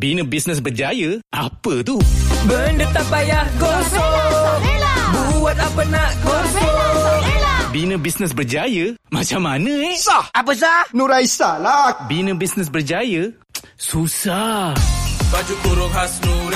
Bina bisnes berjaya? Apa tu? Benda tak payah gosok Buat apa nak gosok Bina bisnes berjaya? Macam mana eh? Sah. Apa sah? Nuraisa lah. Bina bisnes berjaya? Susah. Baju kurung khas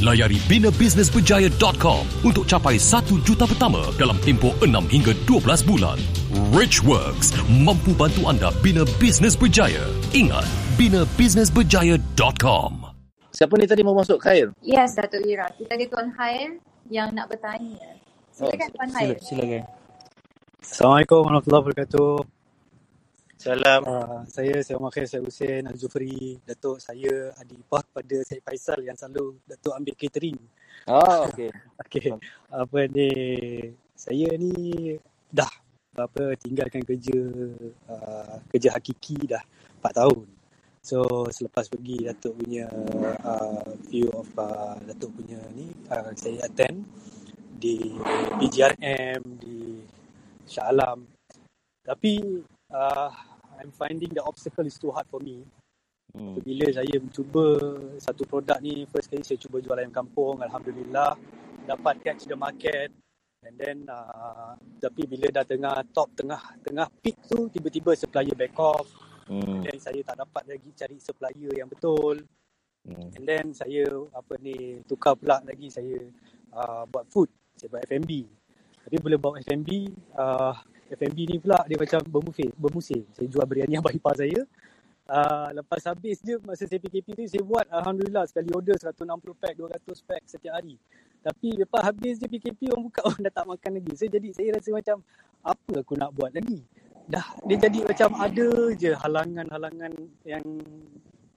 Layari binabisnesberjaya.com untuk capai 1 juta pertama dalam tempoh 6 hingga 12 bulan. Rich Works mampu bantu anda bina bisnes berjaya. Ingat, binabisnesberjaya.com. Siapa ni tadi mau masuk Khair? Yes, Datuk Ira. Kita ada Tuan Khair yang nak bertanya. Silakan Oh, Tuan Khair. Silakan. Assalamualaikum warahmatullahi wabarakatuh. Salam. Uh, saya saya Khair Syed Hussein Al-Jufri. Datuk saya adik ipar pada Syed Faisal yang selalu Datuk ambil catering. Oh, okey. Okey. Apa ni saya ni dah apa tinggalkan kerja uh, kerja hakiki dah 4 tahun. So selepas pergi Datuk punya uh, view of uh, Datuk punya ni uh, saya attend di PGRM di Shah Alam. Tapi uh, I'm finding the obstacle is too hard for me. Hmm. Bila saya mencuba satu produk ni first kali saya cuba jual ayam kampung alhamdulillah dapat catch the market and then uh, tapi bila dah tengah top tengah tengah peak tu tiba-tiba supplier back off Hmm. dan saya tak dapat lagi cari supplier yang betul Hmm. and then saya apa ni tukar pula lagi saya uh, buat food saya buat F&B tapi bila buat F&B uh, F&B ni pula dia macam bermusim bermusim. Saya jual biryani abang ipar saya. Uh, lepas habis je masa saya PKP tu saya buat Alhamdulillah sekali order 160 pack 200 pack setiap hari. Tapi lepas habis je PKP orang buka orang dah tak makan lagi. So jadi saya rasa macam apa aku nak buat lagi? Dah dia jadi macam ada je halangan-halangan yang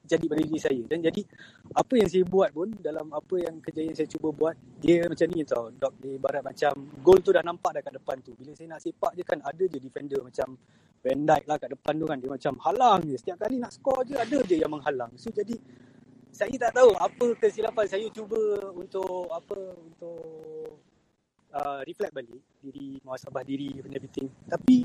jadi pada diri saya. Dan jadi apa yang saya buat pun dalam apa yang kerja yang saya cuba buat dia macam ni tau. Dok dia ibarat macam goal tu dah nampak dah kat depan tu. Bila saya nak sepak je kan ada je defender macam Van Dijk lah kat depan tu kan. Dia macam halang je. Setiap kali nak score je ada je yang menghalang. So jadi saya tak tahu apa kesilapan saya cuba untuk apa untuk uh, reflect balik diri muhasabah diri everything. Tapi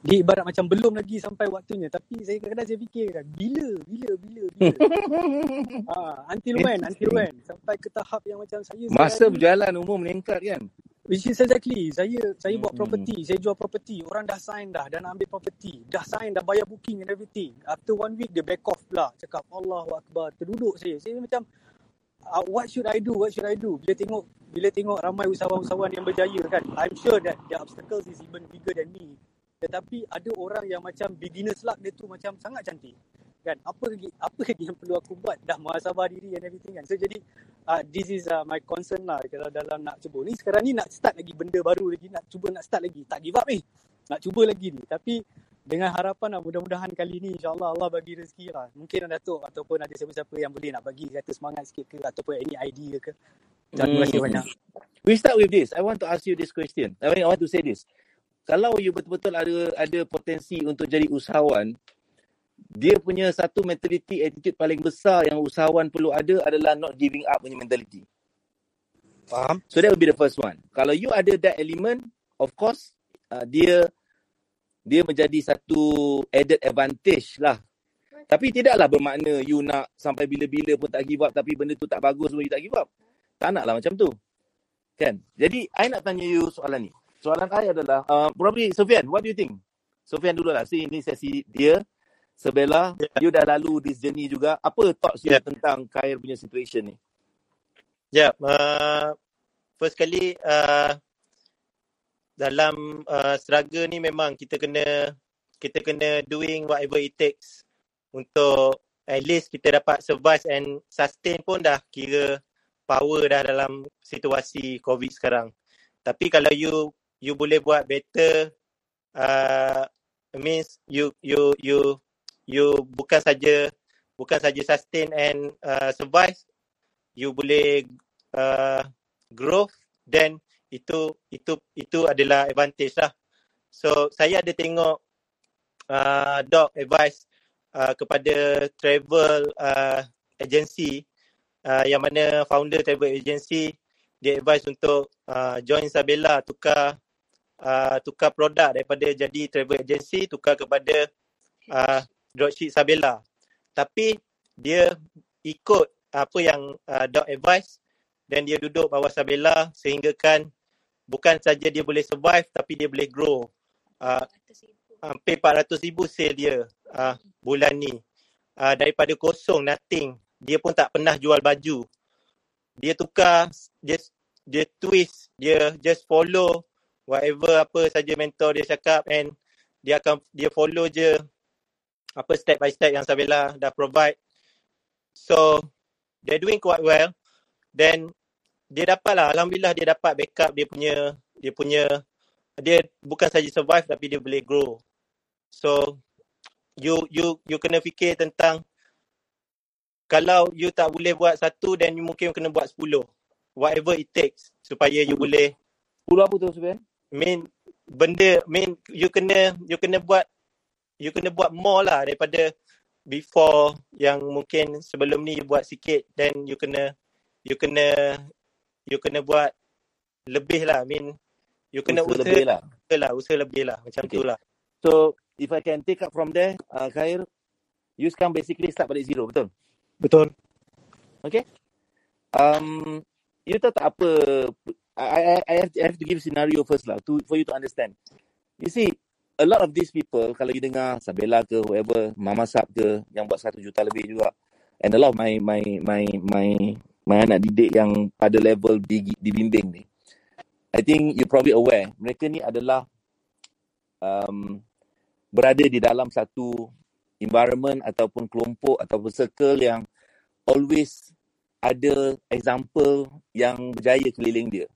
dia ibarat macam belum lagi sampai waktunya tapi saya kadang-kadang saya fikir kan bila bila bila bila ha, until when until when sampai ke tahap yang macam saya Masa berjalan umur meningkat kan? Which is exactly. Saya saya buat Hmm. property, saya jual property. Orang dah sign dah, nak ambil property. Dah sign, dah bayar booking and everything. After one week, dia back off pula. Cakap, Allahu Akbar. Terduduk saya. Saya macam, uh, what should I do? What should I do? Bila tengok bila tengok ramai usahawan-usahawan yang berjaya kan, I'm sure that the obstacles is even bigger than me. Tetapi ada orang yang macam beginner's luck dia tu macam sangat cantik. Kan? Apa lagi apa lagi yang perlu aku buat? Dah muhasabah diri and everything kan. So jadi uh, this is uh, my concern lah kalau dalam nak cuba. Ni sekarang ni nak start lagi benda baru lagi, nak cuba nak start lagi. Tak give up ni. Nak cuba lagi ni. Tapi dengan harapan lah mudah-mudahan kali ni insyaAllah Allah bagi rezeki lah. Mungkin ada Datuk ataupun ada siapa-siapa yang boleh nak bagi kata semangat sikit ke ataupun any idea ke. Terima kasih Hmm. banyak. We start with this. I want to ask you this question. I mean, I want to say this. Kalau you betul-betul ada ada potensi untuk jadi usahawan, dia punya satu mentality, attitude paling besar yang usahawan perlu ada adalah not giving up punya mentality. Faham? So that will be the first one. Kalau you ada that element, of course, uh, dia dia menjadi satu added advantage lah. Tapi tidaklah bermakna you nak sampai bila-bila pun tak give up tapi benda tu tak bagus pun you tak give up. Tak naklah macam tu. Kan? Jadi, I nak tanya you soalan ni. Soalan I adalah, uh, probably Sofian, what do you think? Sofian dulu lah. See, ini sesi dia. Sebella, you dah lalu this journey juga. Apa thoughts you Yeah. tentang Khair punya situation ni? Ya, uh, first kali uh, dalam uh, struggle ni memang kita kena kita kena doing whatever it takes untuk at least kita dapat survive and sustain pun dah kira power dah dalam situasi COVID sekarang. Tapi kalau you you boleh buat better uh, means you you you you bukan saja bukan saja sustain and uh, survive, you boleh uh, growth, then itu itu itu adalah advantage lah. So saya ada tengok uh, doc advice uh, kepada travel uh, agency uh, yang mana founder travel agency dia advice untuk uh, join Sabella tukar uh, tukar produk daripada jadi travel agency tukar kepada uh, dropship Sabella. Tapi dia ikut apa yang uh, doc advice dan dia duduk bawah Sabella sehingga kan bukan saja dia boleh survive tapi dia boleh grow. Uh, hampir 400 ribu sale dia uh, bulan ni. Uh, daripada kosong, nothing. Dia pun tak pernah jual baju. Dia tukar, dia, dia twist, dia just follow whatever apa saja mentor dia cakap and dia akan dia follow je apa step by step yang Sabella dah provide. So, they're doing quite well. Then, dia dapat lah, Alhamdulillah dia dapat backup dia punya, dia punya, dia bukan saja survive tapi dia boleh grow. So, you you you kena fikir tentang kalau you tak boleh buat satu, then you mungkin kena buat sepuluh. Whatever it takes supaya you boleh. Sepuluh apa tu sebenarnya? Main benda, main you kena you kena buat you kena buat more lah daripada before yang mungkin sebelum ni you buat sikit then you kena you kena you kena buat lebih lah I mean you kena Usaha usaha, lebih lah. usaha lah usaha lebih lah macam Okay. tu lah So, if I can take up from there, uh, Khair, you sekarang basically start balik zero, betul? Betul. Okay? Um, you tahu tak apa, I, I, I have, I have to give scenario first lah to, for you to understand. You see, a lot of these people, kalau you dengar Sabella ke, whoever, Mama Sab ke, yang buat satu juta lebih juga, and a lot of my, my, my, my, my anak didik yang pada level di, dibimbing ni, I think you probably aware, mereka ni adalah um, berada di dalam satu environment ataupun kelompok ataupun circle yang always ada example yang berjaya keliling dia.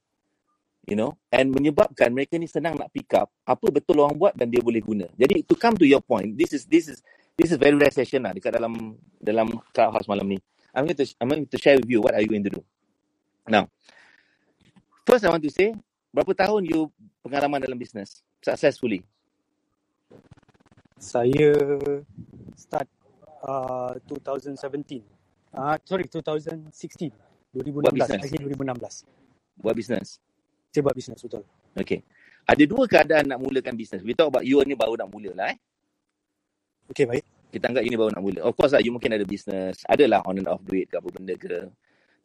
You know, and menyebabkan mereka ni senang nak pick up apa betul orang buat dan dia boleh guna. Jadi to come to your point, this is this is this is very rare session lah dekat dalam dalam clubhouse malam ni. I'm going to I'm going to share with you what are you going to do. Now, first I want to say, berapa tahun you pengalaman dalam business successfully? Saya start uh, 2017. Uh, sorry, 2016. 2016. business. Akhir 2016. Buat business. Saya buat bisnes, betul. Okay. Ada dua keadaan nak mulakan bisnes. We talk about you ni baru nak mula lah eh. Okay, baik. Kita anggap you ni baru nak mula. Of course lah, you mungkin ada bisnes. Adalah on and off duit ke apa benda ke.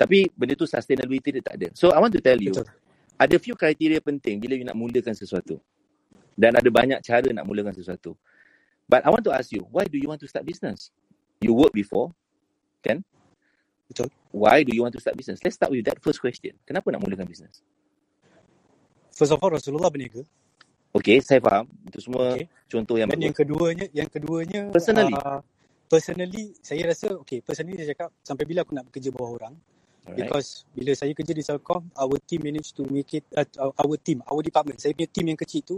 Tapi benda tu sustainability dia tak ada. So I want to tell you, Betul. ada few kriteria penting bila you nak mulakan sesuatu. Dan ada banyak cara nak mulakan sesuatu. But I want to ask you, why do you want to start business? You work before, kan? Betul. Why do you want to start business? Let's start with that first question. Kenapa nak mulakan business? First of all, Rasulullah berniaga. Okay, saya faham. Itu semua Okay. contoh yang Dan yang keduanya, yang keduanya Personally. Uh, personally, saya rasa, okay, personally saya cakap sampai bila aku nak bekerja bawah orang. Alright. Because bila saya kerja di Celcom, our team managed to make it, uh, our team, our department, saya punya team yang kecil tu,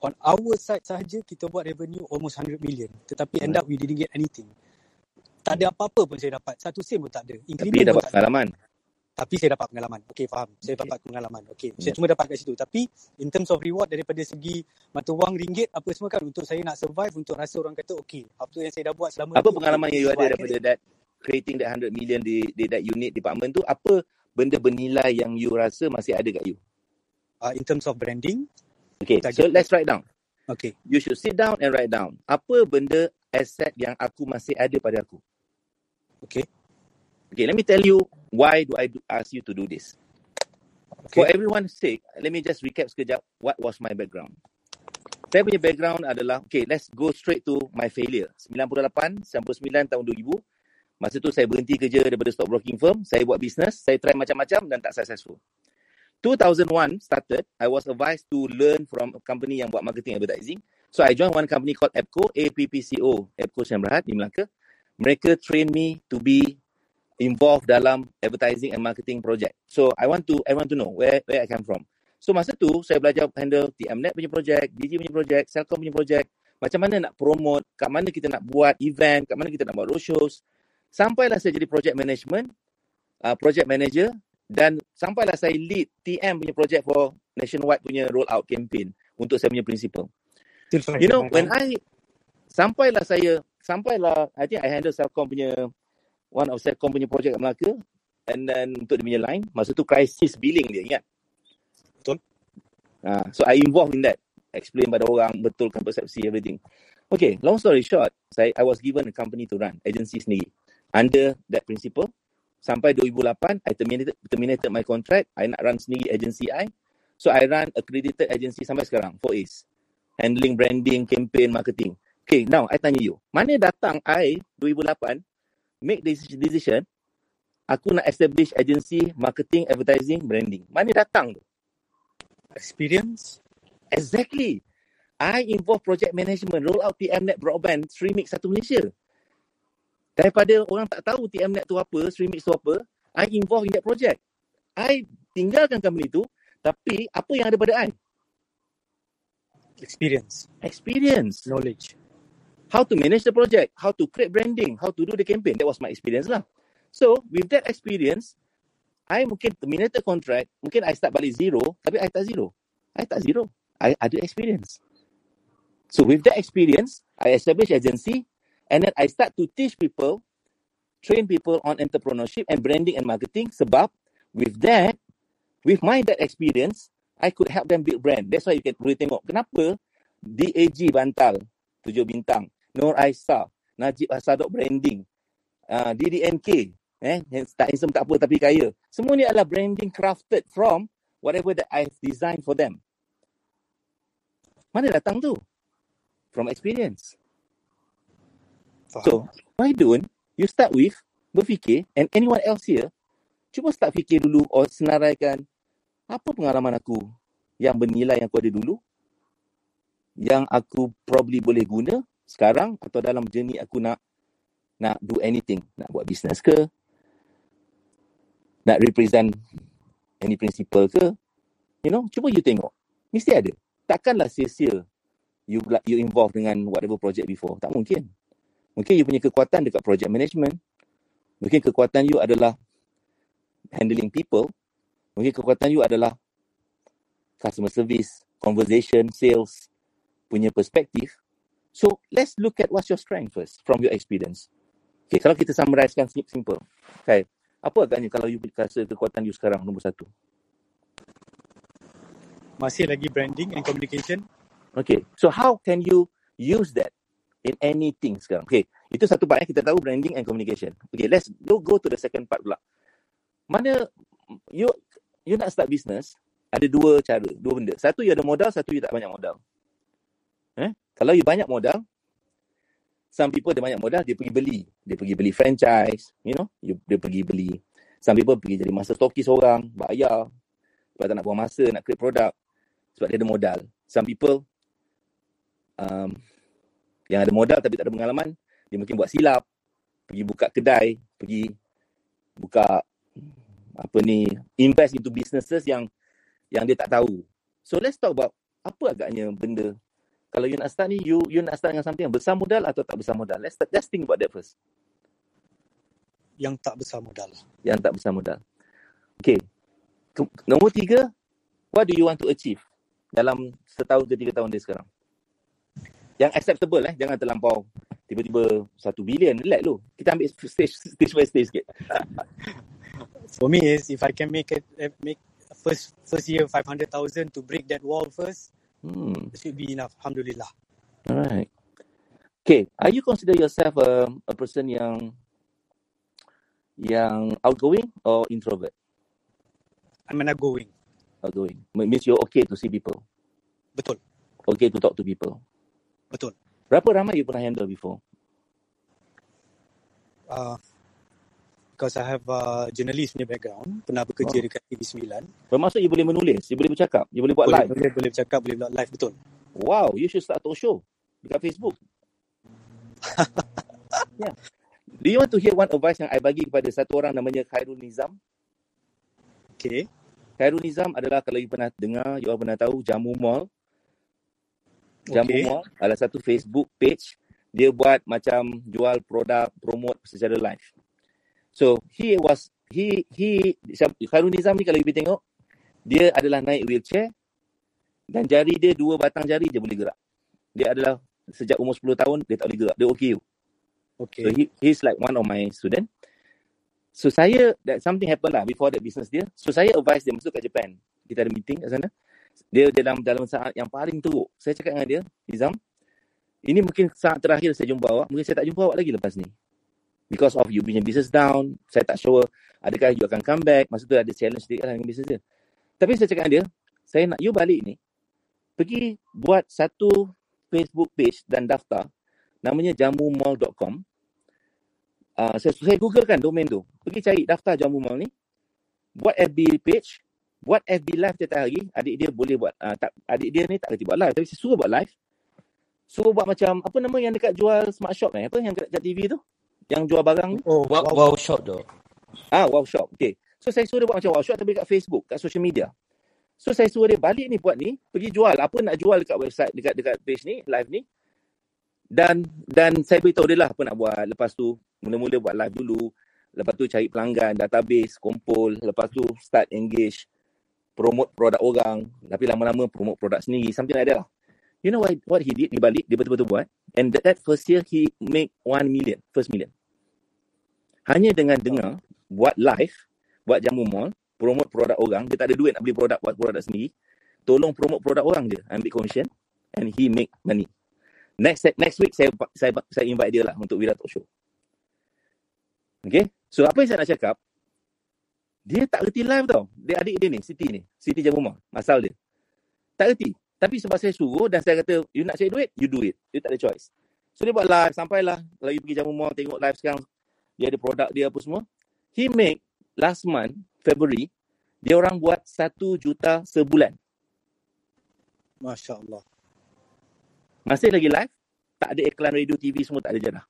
on our side sahaja kita buat revenue almost 100 million. Tetapi end up we didn't get anything. Tak ada apa-apa pun saya dapat. Satu sen pun tak ada. Tapi Increment pun dapat tak ada. Tapi saya dapat pengalaman. Okay, faham. Saya Okay. dapat pengalaman. Okay. Yeah. Saya cuma dapat kat situ. Tapi in terms of reward daripada segi mata wang ringgit apa semua kan untuk saya nak survive untuk rasa orang kata okay. Apa yang saya dah buat selama Apa pengalaman yang you So ada daripada it. that creating that 100 million di, di that unit department tu? Apa benda bernilai yang you rasa masih ada kat you? Uh, in terms of branding, Okay, so target. let's write down. Okay. You should sit down and write down. Apa benda asset yang aku masih ada pada aku? Okay. Okay, let me tell you why do I do, ask you to do this. For Okay. everyone's sake, let me just recap sekejap what was my background. Saya punya background adalah, okay, let's go straight to my failure. 98, 99 tahun 2000. Masa tu saya berhenti kerja daripada stockbroking firm. Saya buat business. Saya try macam-macam dan tak successful. 2001 started, I was advised to learn from a company yang buat marketing advertising. So I joined one company called APCO, APPCO, APCO Sdn Bhd di Melaka. Mereka train me to be involved dalam advertising and marketing project. So I want to everyone to know where where I come from. So masa tu saya belajar handle TMNet punya project, DG punya project, Celcom punya project, macam mana nak promote, kat mana kita nak buat event, kat mana kita nak buat roadshows. Sampailah saya jadi project management, uh, project manager dan sampailah saya lead TM punya project for nationwide punya roll out campaign untuk saya punya principal. You know, when. I sampailah saya sampailah I think I handle Celcom punya one of Celcom punya project kat Melaka and then untuk dia punya line masa tu crisis billing dia ingat. Betul. Uh, so I involved in that. Explain pada orang betulkan persepsi everything. Okay, long story short, saya I was given a company to run, agency sendiri. Under that principle, sampai 2008, I terminated, terminated my contract. I nak run sendiri agency I. So I run accredited agency sampai sekarang, 4A's. Handling branding, campaign, marketing. Okay, now I tanya you. Mana datang I 2008 make this decision aku nak establish agency marketing, advertising, branding. Mana datang tu? Experience. Exactly. I involve project management, roll out TMNet broadband, Streamix satu Malaysia. Daripada orang tak tahu TMNet tu apa, Streamix tu apa, I involve in that project. I tinggalkan company tu, tapi apa yang ada pada I? Experience. Experience. Knowledge. How to manage the project, how to create branding, how to do the campaign. That was my experience lah. So, with that experience, I mungkin terminated contract, mungkin I start balik zero, tapi I tak zero. I tak zero. I ada experience. So with that experience, I establish agency and then I start to teach people, train people on entrepreneurship and branding and marketing sebab with that, with my that experience, I could help them build brand. That's why you can boleh tengok kenapa DAG Bantal, tujuh bintang, Nur Aisyah, Najib Hasadok Branding, uh, DDNK, eh, tak handsome tak apa tapi kaya. Semua ni adalah branding crafted from whatever that I've designed for them. Mana datang tu? From experience. Faham. So, why don't you start with berfikir and anyone else here, cuba start fikir dulu or senaraikan apa pengalaman aku yang bernilai yang aku ada dulu yang aku probably boleh guna sekarang atau dalam journey aku nak nak do anything, nak buat business ke, nak represent any principle ke, you know, cuba you tengok. Mesti ada. Takkanlah sia-sia you you involved dengan whatever project before. Tak mungkin. Mungkin you punya kekuatan dekat project management. Mungkin kekuatan you adalah handling people. Mungkin kekuatan you adalah customer service, conversation, sales, punya perspektif. So, let's look at what's your strength first from your experience. Okay, kalau kita summarisekan sim- simple. Okay, apa agaknya kalau you rasa kekuatan you sekarang nombor satu? Masih lagi branding and communication. Okay, so how can you use that in anything sekarang? Okay, itu satu part yang kita tahu branding and communication. Okay, let's go go to the second part pula. Mana you you nak start business, ada dua cara, dua benda. Satu you ada modal, satu you tak banyak modal. Eh? Kalau you banyak modal, some people dia banyak modal, dia pergi beli. Dia pergi beli franchise, you know, you, dia pergi beli. Some people pergi jadi master stockist orang, bayar. Sebab tak nak buang masa, nak create produk. Sebab dia ada modal. Some people um, yang ada modal tapi tak ada pengalaman, dia mungkin buat silap, pergi buka kedai, pergi buka apa ni, invest into businesses yang yang dia tak tahu. So let's talk about apa agaknya benda kalau you nak start ni, you you nak start dengan something yang besar modal atau tak besar modal. Let's start, let's think about that first. Yang tak besar modal. Yang tak besar modal. Okay. Nombor tiga, what do you want to achieve dalam setahun ke tiga tahun dia sekarang? Yang acceptable eh, jangan terlampau tiba-tiba satu bilion. Relax lu. Kita ambil stage, stage by stage sikit. For me is if I can make it eh, make first first year 500,000 to break that wall first, Hmm. it should be enough. Alhamdulillah. Alright. Okay, are you consider yourself a, a person yang yang outgoing or introvert? I'm an outgoing. Outgoing. Means you're okay to see people. Betul. Okay to talk to people. Betul. Berapa ramai you pernah handle before? Uh, because I have uh, journalist punya background, pernah bekerja Oh. dekat TV9. Bermaksud you boleh menulis, you boleh bercakap, you boleh buat Boleh, live. boleh, boleh bercakap, boleh buat live, betul. Wow, you should start talk show dekat Facebook. yeah. Do you want to hear one advice yang I bagi kepada satu orang namanya Khairul Nizam? Okay. Khairul Nizam adalah kalau you pernah dengar, you all pernah tahu Jamu Mall. Jamu Okay. Mall adalah satu Facebook page Dia buat macam jual produk, promote secara live. So, he was, he, he, Khairul Nizam ni kalau you tengok, dia adalah naik wheelchair dan jari dia, dua batang jari je boleh gerak. Dia adalah, sejak umur 10 tahun, dia tak boleh gerak. Dia OKU. Okay. So, he, he's like one of my student. So, saya, that something happened lah before that business dia. So, saya advise dia masuk kat Japan. Kita ada meeting kat sana. Dia dalam dalam saat yang paling teruk. Saya cakap dengan dia, Nizam, ini mungkin saat terakhir saya jumpa awak. Mungkin saya tak jumpa awak lagi lepas ni. Because of you punya business down. Saya tak sure adakah you akan come back. Masa tu ada challenge sedikit lah dengan business dia. Tapi saya cakap dia, saya nak you balik ni. Pergi buat satu Facebook page dan daftar. Namanya jamumall.com. Uh, saya, saya googlekan domain tu. Pergi cari daftar Jamu Mall ni. Buat FB page. Buat FB live tiap hari. Adik dia boleh buat. Uh, tak, adik dia ni tak kerti buat live. Tapi saya suruh buat live. Suruh buat macam, apa nama yang dekat jual smart shop ni? Apa yang dekat TV tu? Yang jual barang ni? Oh, Wow, wow shop tu. Ah, wow shop. Okay. So saya suruh dia buat macam wow shop tapi kat Facebook, kat social media. So saya suruh dia balik ni buat ni, pergi jual apa nak jual dekat website, dekat dekat page ni, live ni. Dan dan saya beritahu dia lah apa nak buat. Lepas tu mula-mula buat live dulu. Lepas tu cari pelanggan, database, kumpul. Lepas tu start engage, promote produk orang. Tapi lama-lama promote produk sendiri. Something like that lah. You know what, what he did? Dia balik, dia betul-betul buat. And that, that first year, he make 1 million. First million. Hanya dengan dengar, buat live, buat jamu mall, promote produk orang. Dia tak ada duit nak beli produk, buat produk sendiri. Tolong promote produk orang je. Ambil commission. And he make money. Next next week, saya saya saya invite dia lah untuk Wira Talk Show. Okay? So, apa yang saya nak cakap, dia tak reti live tau. Dia adik dia ni, Siti ni. Siti Jamu Mall. Asal dia. Tak reti. Tapi sebab saya suruh dan saya kata, you nak cari duit, you do it. You tak ada choice. So dia buat live, sampailah. Kalau you pergi jamu mall, tengok live sekarang, dia ada produk dia apa semua. He make last month, February, dia orang buat satu juta sebulan. Masya Allah. Masih lagi live, tak ada iklan radio, TV semua tak ada jadah.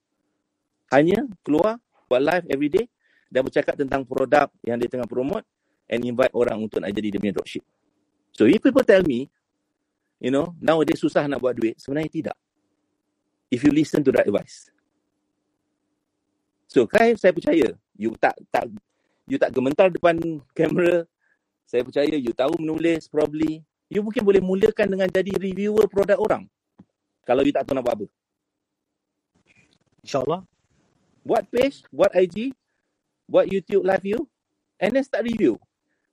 Hanya keluar, buat live every day dan bercakap tentang produk yang dia tengah promote and invite orang untuk nak jadi dia punya dropship. So if people tell me, you know, nowadays susah nak buat duit, sebenarnya tidak. If you listen to that advice. So, kai saya percaya, you tak tak you tak gementar depan kamera. Saya percaya you tahu menulis probably. You mungkin boleh mulakan dengan jadi reviewer produk orang. Kalau you tak tahu nak buat apa. InsyaAllah. Buat page, buat IG, buat YouTube live you, and then start review.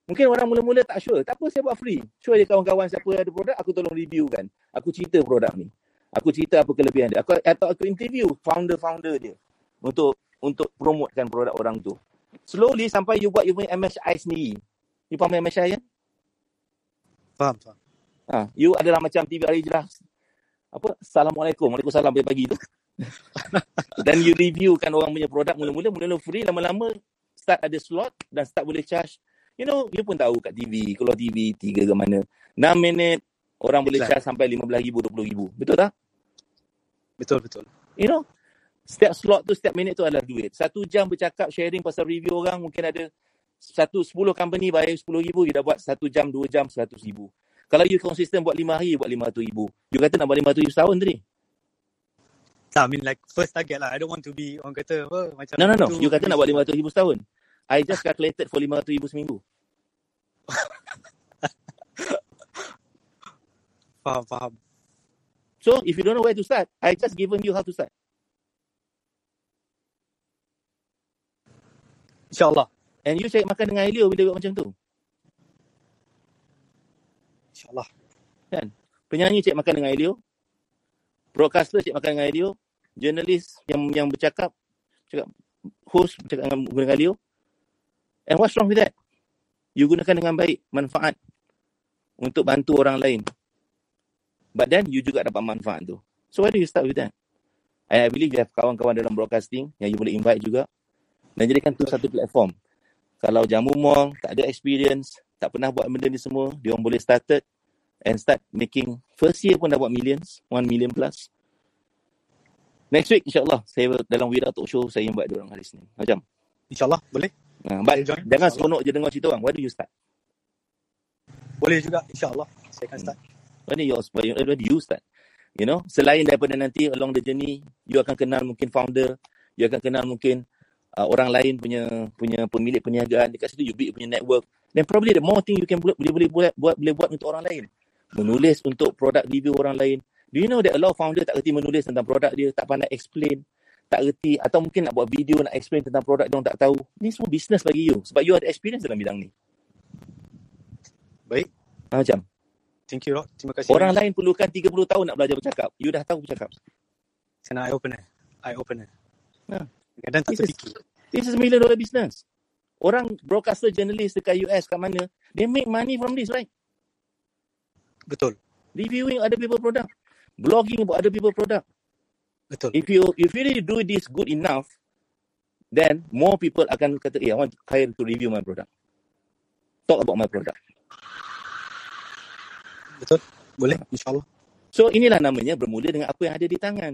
Mungkin orang mula-mula tak sure. Tak apa, saya buat free. Show dia kawan-kawan siapa ada produk, aku tolong review kan. Aku cerita produk ni. Aku cerita apa kelebihan dia. Aku, atau aku interview founder-founder dia. Untuk untuk promotekan produk orang tu. Slowly sampai you buat you punya MSI sendiri. You faham MSI kan? Faham, faham. Ha, you adalah macam TV hari jelas. Apa? Assalamualaikum. Waalaikumsalam pagi-pagi tu. Dan you review kan orang punya produk mula-mula. Mula-mula free. Lama-lama start ada slot dan start boleh charge You know, you pun tahu kat TV, kalau TV tiga ke mana. 6 minit, orang boleh charge sampai RM15,000, RM20,000. Betul tak? Betul, betul. You know, setiap slot tu, setiap minit tu adalah duit. Satu jam bercakap, sharing pasal review orang, mungkin ada satu, sepuluh company bayar RM10,000, you dah buat satu jam, dua jam, RM100,000. Kalau you konsisten buat lima hari, buat RM500,000. You kata nak buat RM500,000 setahun tadi? Tak, I mean like first target lah. I don't want to be, orang kata apa, macam No, no, no. tu, You kata nak buat RM500,000 setahun. I just calculated for RM500,000 seminggu. Faham, faham. So, if you don't know where to start, I just given you how to start. InsyaAllah. And you cari makan dengan Elio bila buat macam tu. InsyaAllah. Kan? Penyanyi cari makan dengan Elio. Broadcaster cari makan dengan Elio. Journalist yang yang bercakap, cakap, host bercakap dengan, dengan Elio. And what's wrong with that? You gunakan dengan baik, manfaat untuk bantu orang lain. But then you juga dapat manfaat tu. So why do you start with that? And I believe you have kawan-kawan dalam broadcasting yang you boleh invite juga. Dan jadikan tu satu platform. Kalau jamu mall, tak ada experience, tak pernah buat benda ni semua, dia orang boleh started and start making, first year pun dah buat millions, one million plus. Next week, insyaAllah, saya dalam Wira Talk Show, saya invite dia orang hari Senin. Macam? InsyaAllah, boleh. Uh, but Saya join, jangan seronok je dengar cerita orang. Why do you start? Boleh juga, insyaAllah. Saya akan start. Why do you, do you start? You know, selain daripada nanti along the journey, you akan kenal mungkin founder, you akan kenal mungkin uh, orang lain punya punya pemilik perniagaan dekat situ, you build punya network. Then probably the more thing you can boleh boleh boleh buat boleh buat untuk orang lain. Menulis untuk produk review orang lain. Do you know that a lot of founder tak kerti menulis tentang produk dia, tak pandai explain, tak kerti atau mungkin nak buat video nak explain tentang produk dia orang tak tahu. Ni semua business bagi you sebab you ada experience dalam bidang ni. Baik. Macam Thank you, Rock. Terima kasih. orang lain perlukan 30 tahun nak belajar bercakap. You dah tahu bercakap. Kena eye opener. Eye opener. Ha. Kadang tak This is, terfikir. this is a million dollar business. Orang broadcaster journalist dekat US kat mana, they make money from this, right? Betul. Reviewing other people product. Blogging about other people product. Betul. If you if you really do this good enough, then more people akan kata, eh, I want hire to review my product. Talk about my product. Betul. Boleh, insyaAllah. So inilah namanya bermula dengan apa yang ada di tangan.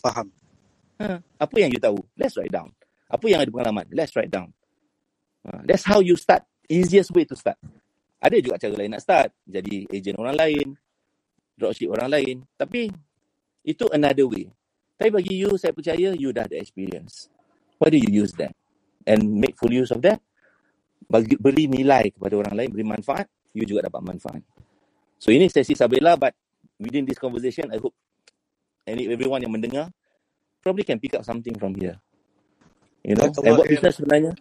Faham. Ha, apa yang you tahu? Let's write down. Apa yang ada pengalaman? Let's write down. Ha, that's how you start. Easiest way to start. Ada juga cara lain nak start. Jadi agent orang lain. Dropship orang lain. Tapi itu another way. Tapi bagi you, saya percaya you dah ada experience. Why do you use that? And make full use of that. Bagi, beri nilai kepada orang lain, beri manfaat. You juga dapat manfaat. So ini sesi Sabela but within this conversation, I hope any everyone yang mendengar probably can pick up something from here. You know, and what business sebenarnya?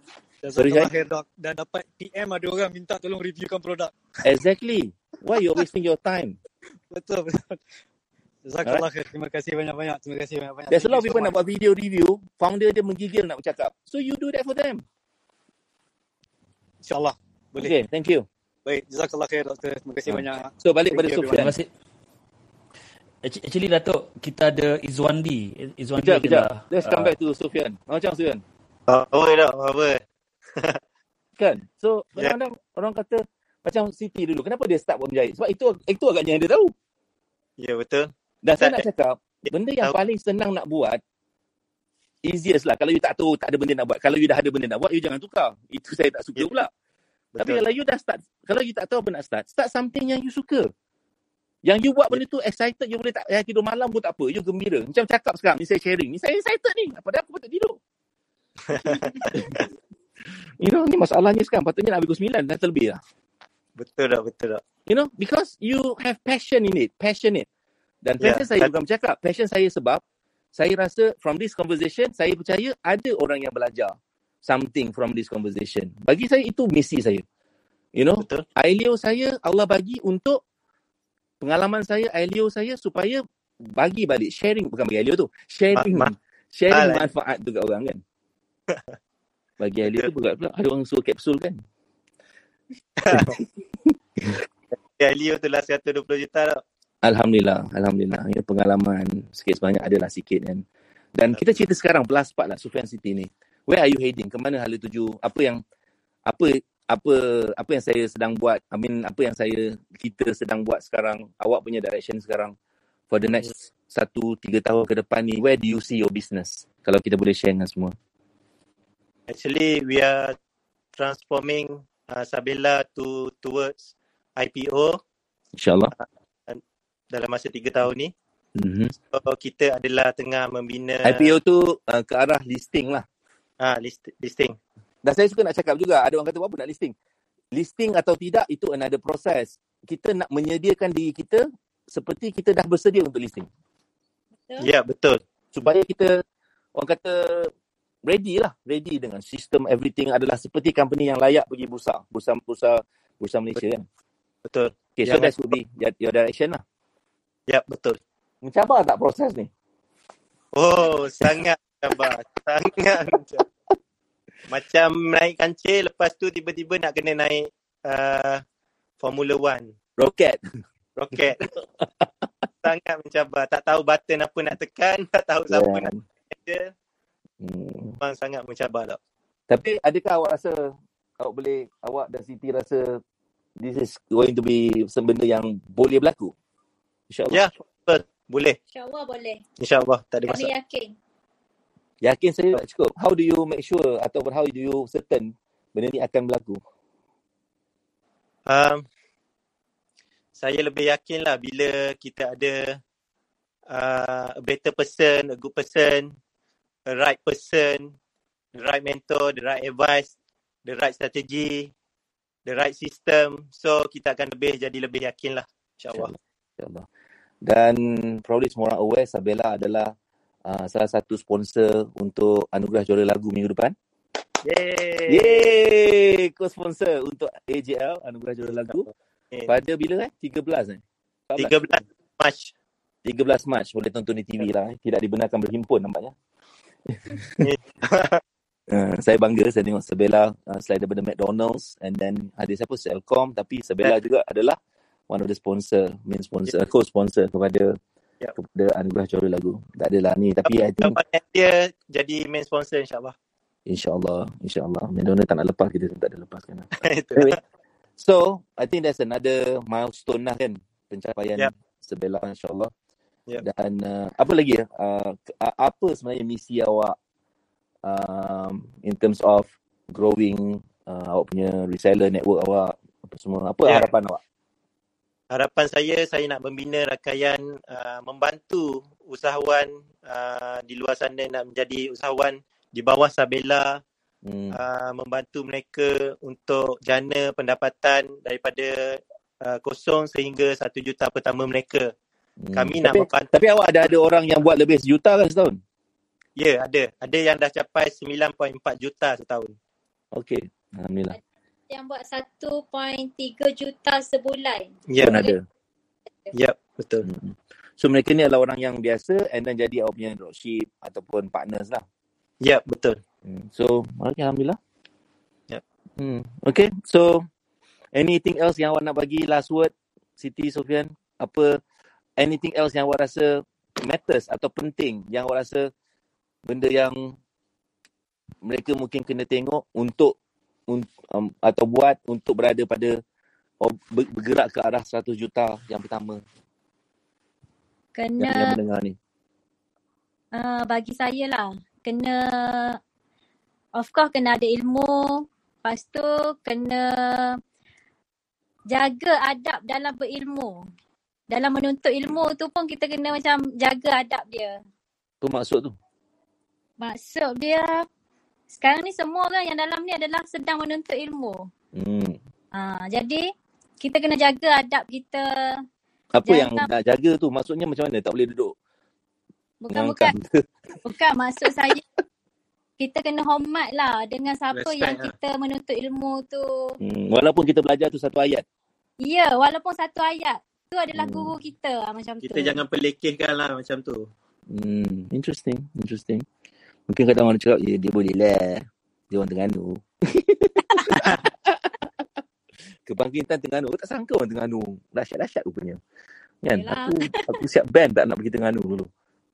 Sorry, Doc. Dah dapat PM ada orang minta tolong reviewkan produk. Exactly. Why you're wasting your time? Betul, betul. Jazakallah khair. Terima kasih banyak-banyak. Terima kasih banyak-banyak. There's a lot you of so people nak much. buat video review, founder dia menggigil nak bercakap. So you do that for them. InsyaAllah. Boleh. Okay, thank you. Baik. Jazakallah khair, Doktor. Terima kasih Ha. banyak. So balik Thank pada you, Sofian. Terima kasih. Actu- Actually Datuk, kita ada Izwandi. Izwandi Kejap, kejap. adalah Let's come uh, back to Sofian. Macam Sofian? Apa dah, apa? Kan? So Ya. kadang-kadang orang kata macam Siti dulu. Kenapa dia start buat menjahit? Sebab itu itu agaknya yang dia tahu. Ya, betul. Dan saya nak cakap, benda yang tahu. paling senang nak buat, easiest lah. Kalau you tak tahu, tak ada benda nak buat. Kalau you dah ada benda nak buat, you jangan tukar. Itu saya tak suka Ya. pula. Tapi Betul. kalau you dah start, kalau you tak tahu apa nak start, start something yang you suka. Yang you buat benda tu excited, you boleh tak payah tidur malam pun tak apa. You gembira. Macam cakap sekarang, ni saya sharing. Ni saya excited ni. Padahal aku patut tidur. you know, ni masalahnya sekarang. Patutnya nak habis pukul 9, dah terlebih lah. Betul tak, betul tak. You know, because you have passion in it, passionate. Dan Ya, passion saya that- bukan bercakap. Passion saya sebab saya rasa from this conversation, saya percaya ada orang yang belajar something from this conversation. Bagi saya itu misi saya. You know, Betul. Ailio saya Allah bagi untuk pengalaman saya, Ailio saya supaya bagi balik sharing bukan bagi Ailio tu. Sharing Ma- ma- sharing Ah, manfaat tu kat orang kan. Bagi Ailio tu bukan pula ada orang suruh kapsul kan. Leo tu lah 120 juta tak? Alhamdulillah, Alhamdulillah. Ya, pengalaman sikit sebanyak adalah sikit kan. Dan kita cerita sekarang plus part lah Sufian City ni. Where are you heading? Ke mana hala tuju? Apa yang apa apa apa yang saya sedang buat? I mean apa yang saya kita sedang buat sekarang? Awak punya direction sekarang for the next satu tiga tahun ke depan ni. Where do you see your business? Kalau kita boleh share dengan semua. Actually, we are transforming uh, Sabela to towards IPO InsyaAllah. dalam masa tiga tahun ni. Mm-hmm. So, kita adalah tengah membina IPO tu uh, ke arah listing lah. ah list, listing. Dan saya suka nak cakap juga, ada orang kata apa nak listing. Listing atau tidak itu another process. Kita nak menyediakan diri kita seperti kita dah bersedia untuk listing. Betul? Ya, betul. Supaya kita, orang kata, ready lah. Ready dengan sistem everything adalah seperti company yang layak pergi bursa. Bursa, bursa, bursa Malaysia kan. Betul. Okay, so Yang that would be your, your direction lah. Ya, betul. Mencabar tak proses ni? Oh, sangat mencabar. sangat mencabar. Macam naik kancil, lepas tu tiba-tiba nak kena naik uh, Formula One. Rocket. Roket. sangat mencabar. Tak tahu button apa nak tekan, tak tahu siapa nak Yeah. ada. Hmm. Memang sangat mencabar tak? Tapi adakah awak rasa, awak boleh, awak dan Siti rasa this is going to be benda yang boleh berlaku? InsyaAllah. Ya, betul. Boleh. InsyaAllah boleh. InsyaAllah. Tak ada Kami masalah. yakin. Yakin saya tak cukup. How do you make sure ataupun how do you certain benda ni akan berlaku? Um, saya lebih yakin lah bila kita ada uh, a better person, a good person, a right person, the right mentor, the right advice, the right strategy, the right system. So kita akan lebih jadi lebih yakin lah. InsyaAllah. InsyaAllah. Dan probably semua orang aware Sabella adalah uh, salah satu sponsor untuk Anugerah Juara Lagu minggu depan. Yeay. Yeay! Co-sponsor untuk AJL Anugerah Juara Lagu. Eh, Pada bila eh? 13 eh? 13 Mac. 13 Mac boleh tonton di TV lah. Eh. Tidak dibenarkan berhimpun nampaknya. Uh, saya bangga saya tengok Sabella uh, selain daripada McDonald's and then ada siapa Selcom tapi Sabella juga adalah one of the sponsor main sponsor yeah. co-sponsor kepada Yeah. kepada anugerah juara lagu. Tak adalah ni tapi I think dia jadi main sponsor insyaAllah. insyaallah insyaallah McDonald tak nak lepas kita tak ada lepaskan. lah. Itu. Anyway, so I think that's another milestone lah kan pencapaian Yeah. Sabella insyaallah. Yeah. Dan uh, apa lagi ya? Uh, uh, apa sebenarnya misi awak um, in terms of growing uh, awak punya reseller network awak apa semua? Apa Yeah. harapan awak? Harapan saya, saya nak membina rakaian uh, membantu usahawan uh, di luar sana nak menjadi usahawan di bawah Sabella, Hmm. uh, membantu mereka untuk jana pendapatan daripada uh, kosong sehingga satu juta pertama mereka. Hmm. Kami nak Tapi, membantu. tapi awak ada ada orang yang buat lebih sejuta kan setahun? Ya, ada. Ada yang dah capai 9.4 juta setahun. Okey. Alhamdulillah. Yang buat 1.3 juta sebulan. Ya, Pun ada. ya, betul. Hmm. So mereka ni adalah orang yang biasa and then jadi awak punya dropship ataupun partners lah. Ya, betul. Hmm. So, okay, Alhamdulillah. Yep. Hmm. Okay, so anything else yang awak nak bagi last word, Siti Sofian? Apa anything else yang awak rasa matters atau penting yang awak rasa benda yang mereka mungkin kena tengok untuk un, um, atau buat untuk berada pada ber- bergerak ke arah 100 juta yang pertama yang, yang Kena, mendengar ni. uh, bagi saya lah, kena, of course kena ada ilmu. Lepas tu kena jaga adab dalam berilmu. Dalam menuntut ilmu tu pun kita kena macam jaga adab dia. Tu maksud tu. Maksud dia, sekarang ni semua orang yang dalam ni adalah sedang menuntut ilmu. Hmm. Ha, jadi, kita kena jaga adab kita. Apa yang nak jaga tu? Maksudnya macam mana? Tak boleh duduk bukan-bukan, ngangkang. bukan maksud saya. Kita kena hormat lah dengan siapa Respect yang lah. kita menuntut ilmu tu. Hmm, walaupun kita belajar tu satu ayat. Ya, walaupun satu ayat. Tu adalah Hmm. guru kita lah, macam Kita tu. jangan pelekehkan lah macam tu. Hmm, interesting, interesting. Mungkin kadang orang cakap, ya dia boleh lah. Dia orang Terengganu. Kebangkitan Terengganu. Aku tak sangka orang Terengganu. Dahsyat-dahsyat rupanya. Kan? Yelah. Aku aku siap ban tak nak pergi Terengganu dulu.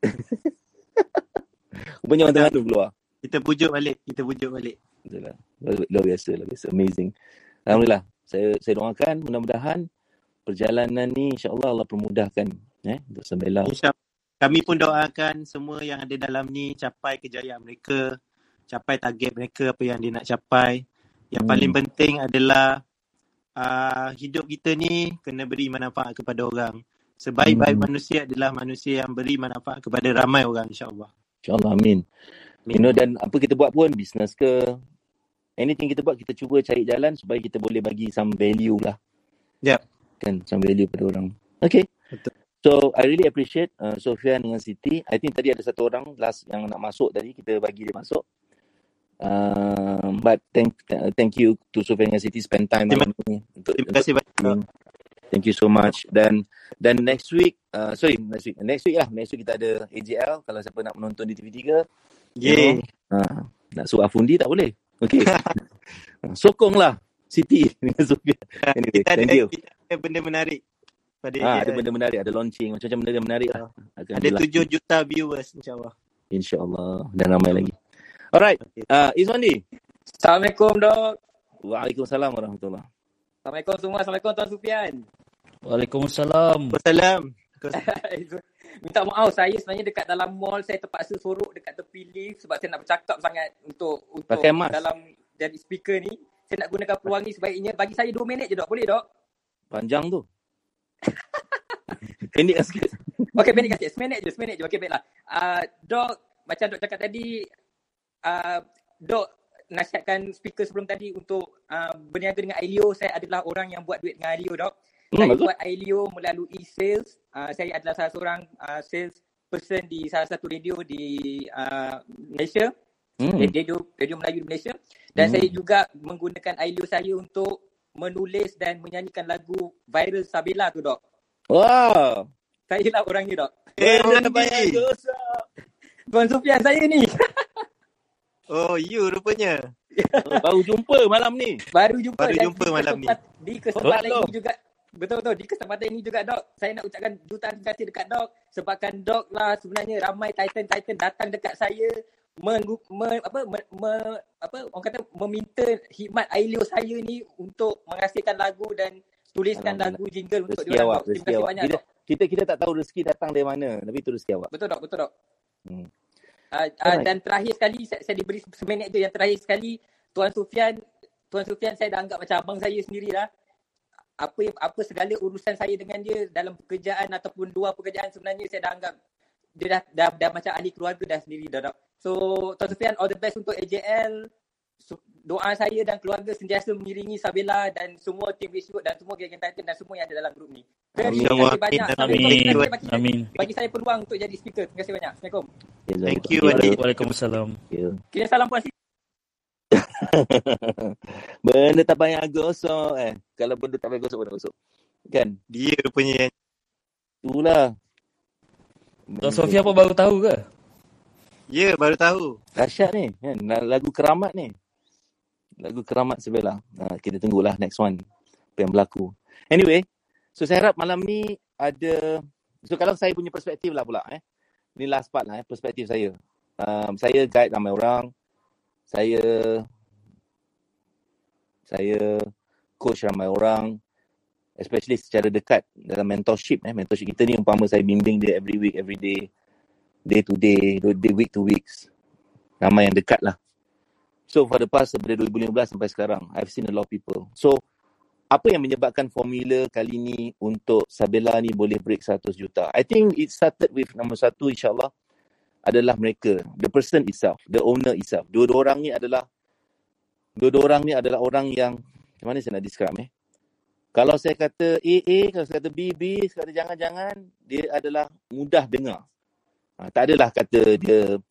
rupanya orang Terengganu keluar. Kita pujuk balik. Kita pujuk balik. Betul lah. Luar, biasa, luar biasa. Amazing. Alhamdulillah. Saya saya doakan mudah-mudahan perjalanan ni insya-Allah Allah permudahkan eh untuk Sembela. InsyaAllah. Kami pun doakan semua yang ada dalam ni capai kejayaan mereka, capai target mereka apa yang dia nak capai. Yang Hmm. paling penting adalah uh, hidup kita ni kena beri manfaat kepada orang. Sebaik-baik Hmm. manusia adalah manusia yang beri manfaat kepada ramai orang insya-Allah. InsyaAllah amin. You Amin. know dan apa kita buat pun business ke anything kita buat kita cuba cari jalan supaya kita boleh bagi some value lah Ya, kan some value pada orang. Okay. betul. So I really appreciate uh, Sofian dengan Siti. I think tadi ada satu orang last yang nak masuk tadi kita bagi dia masuk. Um, but thank uh, thank you to Sofian dengan Siti spend time Terima, ni untuk terima kasih banyak. Thank you so much. Dan dan next week, uh, sorry next week, next week lah, next week kita ada AJL. Kalau siapa nak menonton di TV3, you know, uh, nak suruh Afundi tak boleh. Okay. Sokonglah Siti dengan Sofian. Anyway, kita ada thank you. kita ada benda menarik pada Ah, ada AJL. benda menarik, ada launching, macam-macam benda yang menarik lah. Akan Ada ada 7 juta viewers insya-Allah. InsyaAllah. Dan ramai lagi. Alright. Okay. Uh, Izwandi. Assalamualaikum dok. Waalaikumsalam warahmatullahi Assalamualaikum semua. Assalamualaikum Tuan Sufian. Waalaikumsalam. Wassalam. Minta maaf saya sebenarnya dekat dalam mall saya terpaksa sorok dekat tepi lift sebab saya nak bercakap sangat untuk untuk Pakai mask. dalam jadi speaker ni. Saya nak gunakan peluang ni sebaiknya bagi saya 2 minit je dok. Boleh dok? Panjang tu. Pendek sikit. Okey, pendek sikit. Seminit je, seminit je. Okey, baiklah. Uh, Dok, macam Dok cakap tadi, uh, Dok nasihatkan speaker sebelum tadi untuk uh, berniaga dengan Ailio. Saya adalah orang yang buat duit dengan Ailio, Dok. Hmm, Saya buat Ailio melalui sales. Uh, saya adalah salah seorang uh, sales person di salah satu radio di uh, Malaysia. Hmm. Radio, radio Melayu di Malaysia. Dan Hmm. saya juga menggunakan Ailio saya untuk menulis dan menyanyikan lagu viral Sabila tu, Dok. Wow. Saya lah orang ni, Dok. Eh. Tuan Sufian saya ni. Oh, you rupanya. Oh, Baru jumpa malam ni. Baru jumpa Baru jumpa di malam ni. Di kesempatan ini juga betul betul di kesempatan ini juga dok saya nak ucapkan jutaan terima kasih dekat dok sebabkan dok lah sebenarnya ramai titan titan datang dekat saya mengu, me, apa me, me, apa orang kata meminta khidmat Ailio saya ni untuk menghasilkan lagu dan tuliskan lagu jingle untuk Rezeki awak, dok. Terima kasih awak. banyak Kita, kita kita tak tahu rezeki datang dari mana, tapi itu rezeki awak. Betul dok, betul dok. Hmm. Uh, uh, dan terakhir sekali saya, saya diberi seminit je yang terakhir sekali Tuan Sufian Tuan Sufian saya dah anggap macam abang saya sendirilah. Apa apa segala urusan saya dengan dia dalam pekerjaan ataupun dua pekerjaan sebenarnya saya dah anggap dia dah dah, dah macam ahli keluarga dah sendiri dah dok. So Tuan Sufian all the best untuk AJL. So, doa saya dan keluarga sentiasa mengiringi Sabila dan semua tim Wishwood dan semua geng Titan dan semua yang ada dalam grup ni. Terima Amin. kasih banyak. Amin. bagi, Amin. bagi saya peluang untuk jadi speaker. Terima kasih banyak. Assalamualaikum. Thank you. Waalaikumsalam. Yeah. Kirim salam Puan benda tak payah gosok eh. Kalau benda tak payah gosok, benda gosok. Kan? Dia rupanya yang Itulah. Tuan Sofia apa baru tahu ke? Ya, baru tahu. Dahsyat ni. Kan? Lagu keramat ni. Lagu keramat sebelah. Ha, kita tunggulah next one. Apa yang berlaku. Anyway. So saya harap malam ni ada. So kalau saya punya perspektif lah pula. Eh. Ni last part lah. Eh, perspektif saya. Um, saya guide ramai orang. Saya saya coach ramai orang especially secara dekat dalam mentorship eh. Mentorship kita ni umpama saya bimbing dia every week every day day to day day week to weeks. Ramai yang dekat lah. So for the past daripada 2015 sampai sekarang I've seen a lot of people. So apa yang menyebabkan formula kali ni untuk Sabela ni boleh break 100 juta? I think it started with nombor satu insyaAllah adalah mereka. The person itself the owner itself. Dua-dua orang ni adalah dua-dua orang ni adalah orang yang macam mana saya nak describe eh kalau saya kata A, A, kalau saya kata B, B, saya kata jangan-jangan, dia adalah mudah dengar. Ha, tak adalah kata dia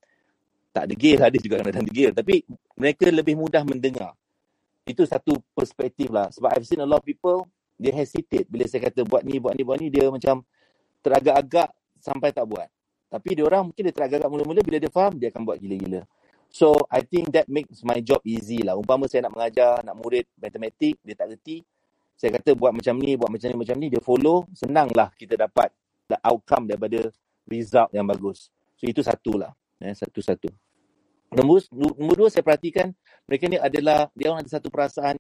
tak degil, ada juga kadang-kadang degil. Tapi mereka lebih mudah mendengar. Itu satu perspektif lah. Sebab I've seen a lot of people, dia hesitate. Bila saya kata buat ni, buat ni, buat ni, dia macam teragak-agak sampai tak buat. Tapi dia orang mungkin dia teragak-agak mula-mula, bila dia faham, dia akan buat gila-gila. So, I think that makes my job easy lah. Umpama saya nak mengajar, nak murid matematik, dia tak reti, saya kata buat macam ni, buat macam ni, macam ni, dia follow, senanglah kita dapat the outcome daripada result yang bagus. So itu satu lah. Eh, satu-satu. Nombor, nombor dua saya perhatikan mereka ni adalah, dia orang ada satu perasaan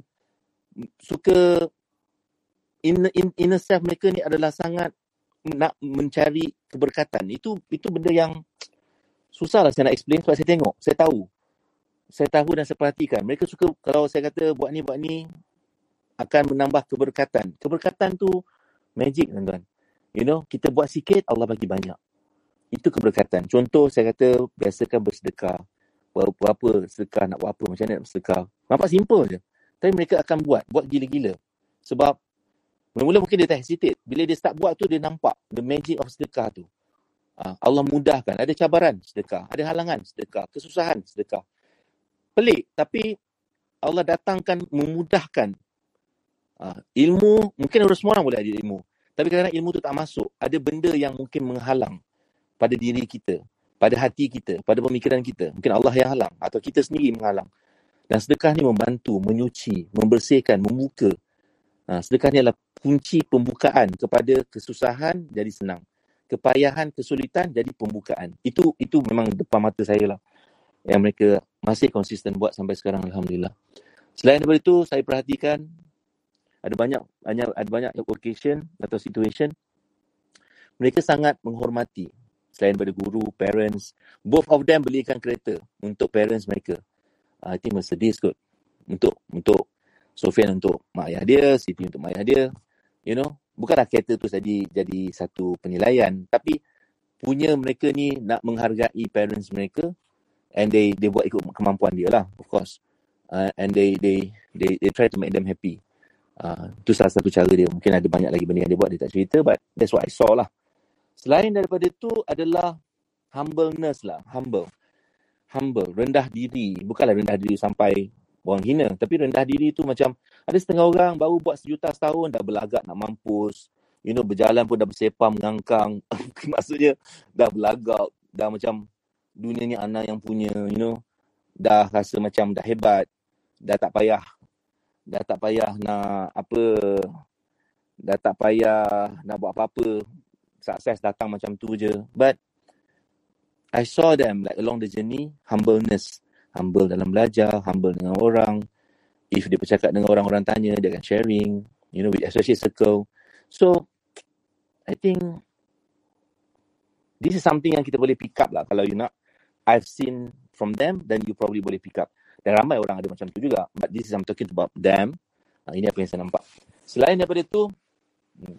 suka in, in, inner self mereka ni adalah sangat nak mencari keberkatan. Itu itu benda yang susah lah saya nak explain sebab saya tengok, saya tahu. Saya tahu dan saya perhatikan. Mereka suka kalau saya kata buat ni, buat ni, akan menambah keberkatan. Keberkatan tu magic tuan-tuan. You know, kita buat sikit, Allah bagi banyak. Itu keberkatan. Contoh saya kata biasakan bersedekah. Buat apa sedekah, nak buat apa, macam mana nak bersedekah. Nampak simple je. Tapi mereka akan buat, buat gila-gila. Sebab mula-mula mungkin dia tak hesitate. Bila dia start buat tu, dia nampak the magic of sedekah tu. Ah, Allah mudahkan. Ada cabaran sedekah. Ada halangan sedekah. Kesusahan sedekah. Pelik. Tapi Allah datangkan, memudahkan Uh, ilmu, mungkin orang semua orang boleh ada ilmu. Tapi kadang-kadang ilmu tu tak masuk. Ada benda yang mungkin menghalang pada diri kita, pada hati kita, pada pemikiran kita. Mungkin Allah yang halang atau kita sendiri menghalang. Dan sedekah ni membantu, menyuci, membersihkan, membuka. Uh, sedekah ni adalah kunci pembukaan kepada kesusahan jadi senang. Kepayahan, kesulitan jadi pembukaan. Itu itu memang depan mata saya lah. Yang mereka masih konsisten buat sampai sekarang Alhamdulillah. Selain daripada itu, saya perhatikan ada banyak banyak ada banyak occasion atau situation mereka sangat menghormati. Selain daripada guru parents both of them belikan kereta untuk parents mereka. Uh, I think Mercedes kot. Untuk untuk Sofian untuk mak ayah dia Siti untuk mak ayah dia. You know bukanlah kereta tu jadi jadi satu penilaian. Tapi punya mereka ni nak menghargai parents mereka and they they buat ikut kemampuan dia lah of course. Uh, and they they they they try to make them happy uh, tu salah satu cara dia. Mungkin ada banyak lagi benda yang dia buat dia tak cerita but that's what I saw lah. Selain daripada tu adalah humbleness lah. Humble. Humble. Rendah diri. Bukanlah rendah diri sampai orang hina. Tapi rendah diri tu macam ada setengah orang baru buat sejuta setahun dah berlagak nak mampus. You know berjalan pun dah bersepam mengangkang. Maksudnya dah berlagak dah macam dunia ni anak yang punya you know. Dah rasa macam dah hebat dah tak payah dah tak payah nak apa dah tak payah nak buat apa-apa. Sukses datang macam tu je. But I saw them like along the journey humbleness. Humble dalam belajar humble dengan orang. If dia bercakap dengan orang-orang tanya dia akan sharing you know with associate circle. So I think this is something yang kita boleh pick up lah. Kalau you nak I've seen from them then you probably boleh pick up dan ramai orang ada macam tu juga. But this is I'm talking about them. Uh, ini apa yang saya nampak. Selain daripada tu hmm,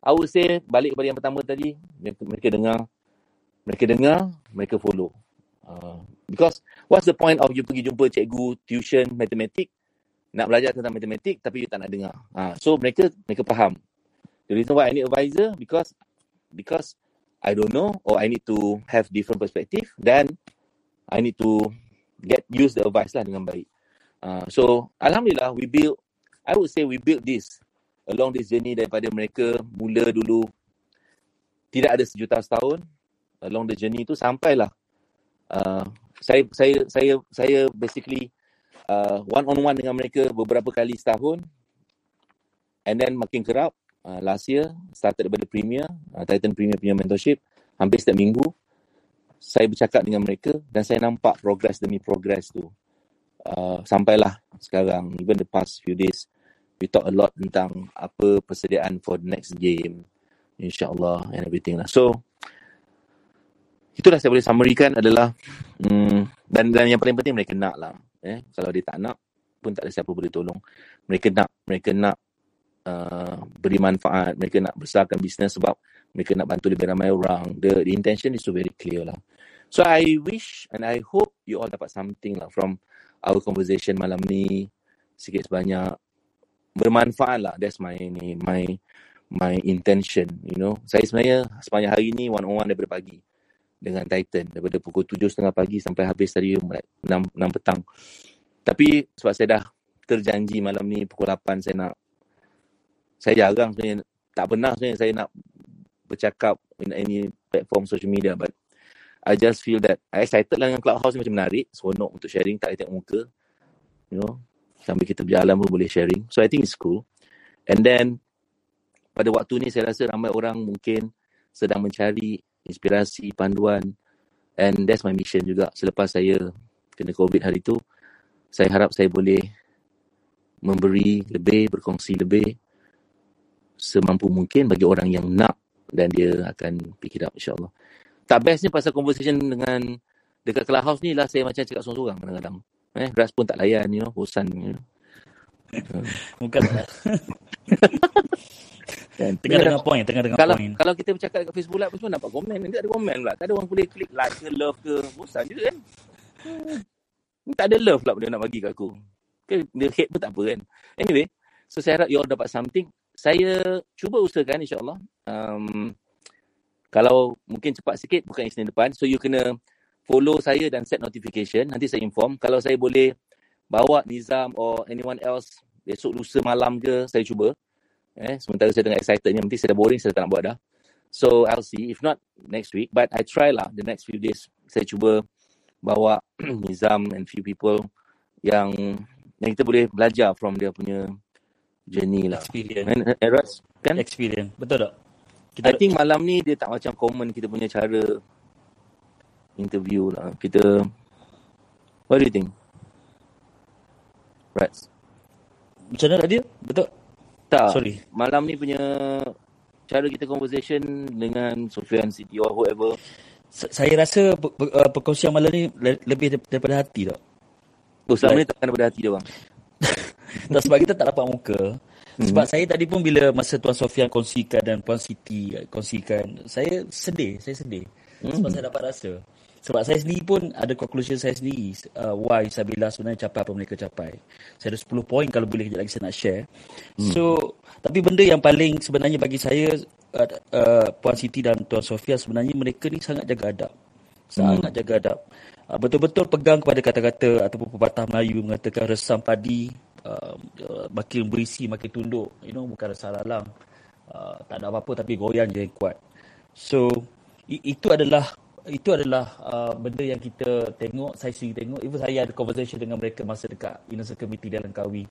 I would say balik kepada yang pertama tadi mereka, mereka dengar mereka dengar mereka follow. Uh, because what's the point of you pergi jumpa cikgu tuition matematik nak belajar tentang matematik tapi you tak nak dengar? Uh, so mereka mereka faham. The reason why I need advisor because because I don't know or I need to have different perspective then I need to get use the advice lah dengan baik. Uh, so alhamdulillah we build I would say we build this along this journey daripada mereka mula dulu. Tidak ada sejuta setahun along the journey tu sampailah. Uh, saya saya saya saya basically uh, one on one dengan mereka beberapa kali setahun. And then makin kerap uh, last year started daripada Premier, uh, Titan Premier punya mentorship hampir setiap minggu saya bercakap dengan mereka dan saya nampak progress demi progress tu. Uh, sampailah sekarang, even the past few days, we talk a lot tentang apa persediaan for the next game, insyaAllah and everything lah. So, itulah saya boleh summarykan adalah, um, dan, dan yang paling penting mereka nak lah. Eh? Kalau dia tak nak, pun tak ada siapa boleh tolong. Mereka nak, mereka nak uh, beri manfaat, mereka nak besarkan bisnes sebab mereka nak bantu lebih ramai orang. The, the intention is to very clear lah. So I wish and I hope you all dapat something lah from our conversation malam ni. Sikit sebanyak bermanfaat lah. That's my ni my my intention, you know. Saya sebenarnya sepanjang hari ni one on one daripada pagi dengan Titan daripada pukul tujuh setengah pagi sampai habis tadi like, 6, 6 petang. Tapi sebab saya dah terjanji malam ni pukul 8 saya nak saya jarang sebenarnya tak pernah sebenarnya saya nak bercakap in any platform social media but I just feel that I excited lah dengan Clubhouse ni macam menarik seronok untuk sharing tak ada tengok muka you know. Sambil kita berjalan pun boleh sharing. So I think it's cool. And then pada waktu ni saya rasa ramai orang mungkin sedang mencari inspirasi panduan. And that's my mission juga. Selepas saya kena covid hari tu saya harap saya boleh memberi lebih berkongsi lebih semampu mungkin bagi orang yang nak dan dia akan pick it up insyaAllah. Tak best ni pasal conversation dengan dekat clubhouse ni lah saya macam cakap seorang-seorang kadang-kadang. Eh, Ras pun tak layan, you know, bosan. You know. Bukan. Kan? Tengah dengan point, tengah dengan kalau, point. Kalau kita bercakap dekat Facebook live, semua nampak komen. Nanti ada komen pula. Tak ada orang boleh klik like ke love ke. Bosan je kan. Hmm. Tak ada love pula dia nak bagi kat aku. Dia hate pun tak apa kan. Anyway, so saya harap you all dapat something. Saya cuba usahakan insyaAllah. Um, kalau mungkin cepat sikit, bukan Isnin depan. So you kena follow saya dan set notification. Nanti saya inform. Kalau saya boleh bawa Nizam or anyone else besok lusa malam ke, saya cuba. Eh, sementara saya tengah excited ni, nanti saya dah boring, saya tak nak buat dah. So, I'll see. If not, next week. But I try lah the next few days. Saya cuba bawa Nizam and few people yang yang kita boleh belajar from dia punya journey lah. Experience. And, and Ras, kan? Experience. Betul tak? Kita I think malam ni dia tak macam common kita punya cara interview lah. Kita, what do you think? Rats. Macam mana tadi? Betul? Tak. Sorry. Malam ni punya cara kita conversation dengan Sofian Siti or whoever. Saya rasa uh, perkongsian malam ni lebih daripada hati tak? Oh, selama ni takkan daripada hati dia bang. Tak sebab kita tak dapat muka. Sebab saya tadi pun bila masa Tuan Sofian kongsikan dan Puan Siti kongsikan, saya sedih, saya sedih. Sebab saya dapat rasa. Sebab saya sendiri pun ada conclusion saya sendiri uh, why Sabila sebenarnya capai apa mereka capai. Saya ada 10 poin kalau boleh kejap lagi saya nak share. So, tapi benda yang paling sebenarnya bagi saya uh, uh, Puan Siti dan Tuan Sofia sebenarnya mereka ni sangat jaga adab. Sangat jaga adab. Uh, betul-betul pegang kepada kata-kata ataupun pepatah Melayu mengatakan resam padi uh, uh, makin berisi makin tunduk. You know bukan resam lalang. Uh, tak ada apa-apa tapi goyang je yang kuat. So i- itu adalah itu adalah uh, benda yang kita tengok, saya sendiri tengok. Even saya ada conversation dengan mereka masa dekat Innocent Committee dalam Kawi.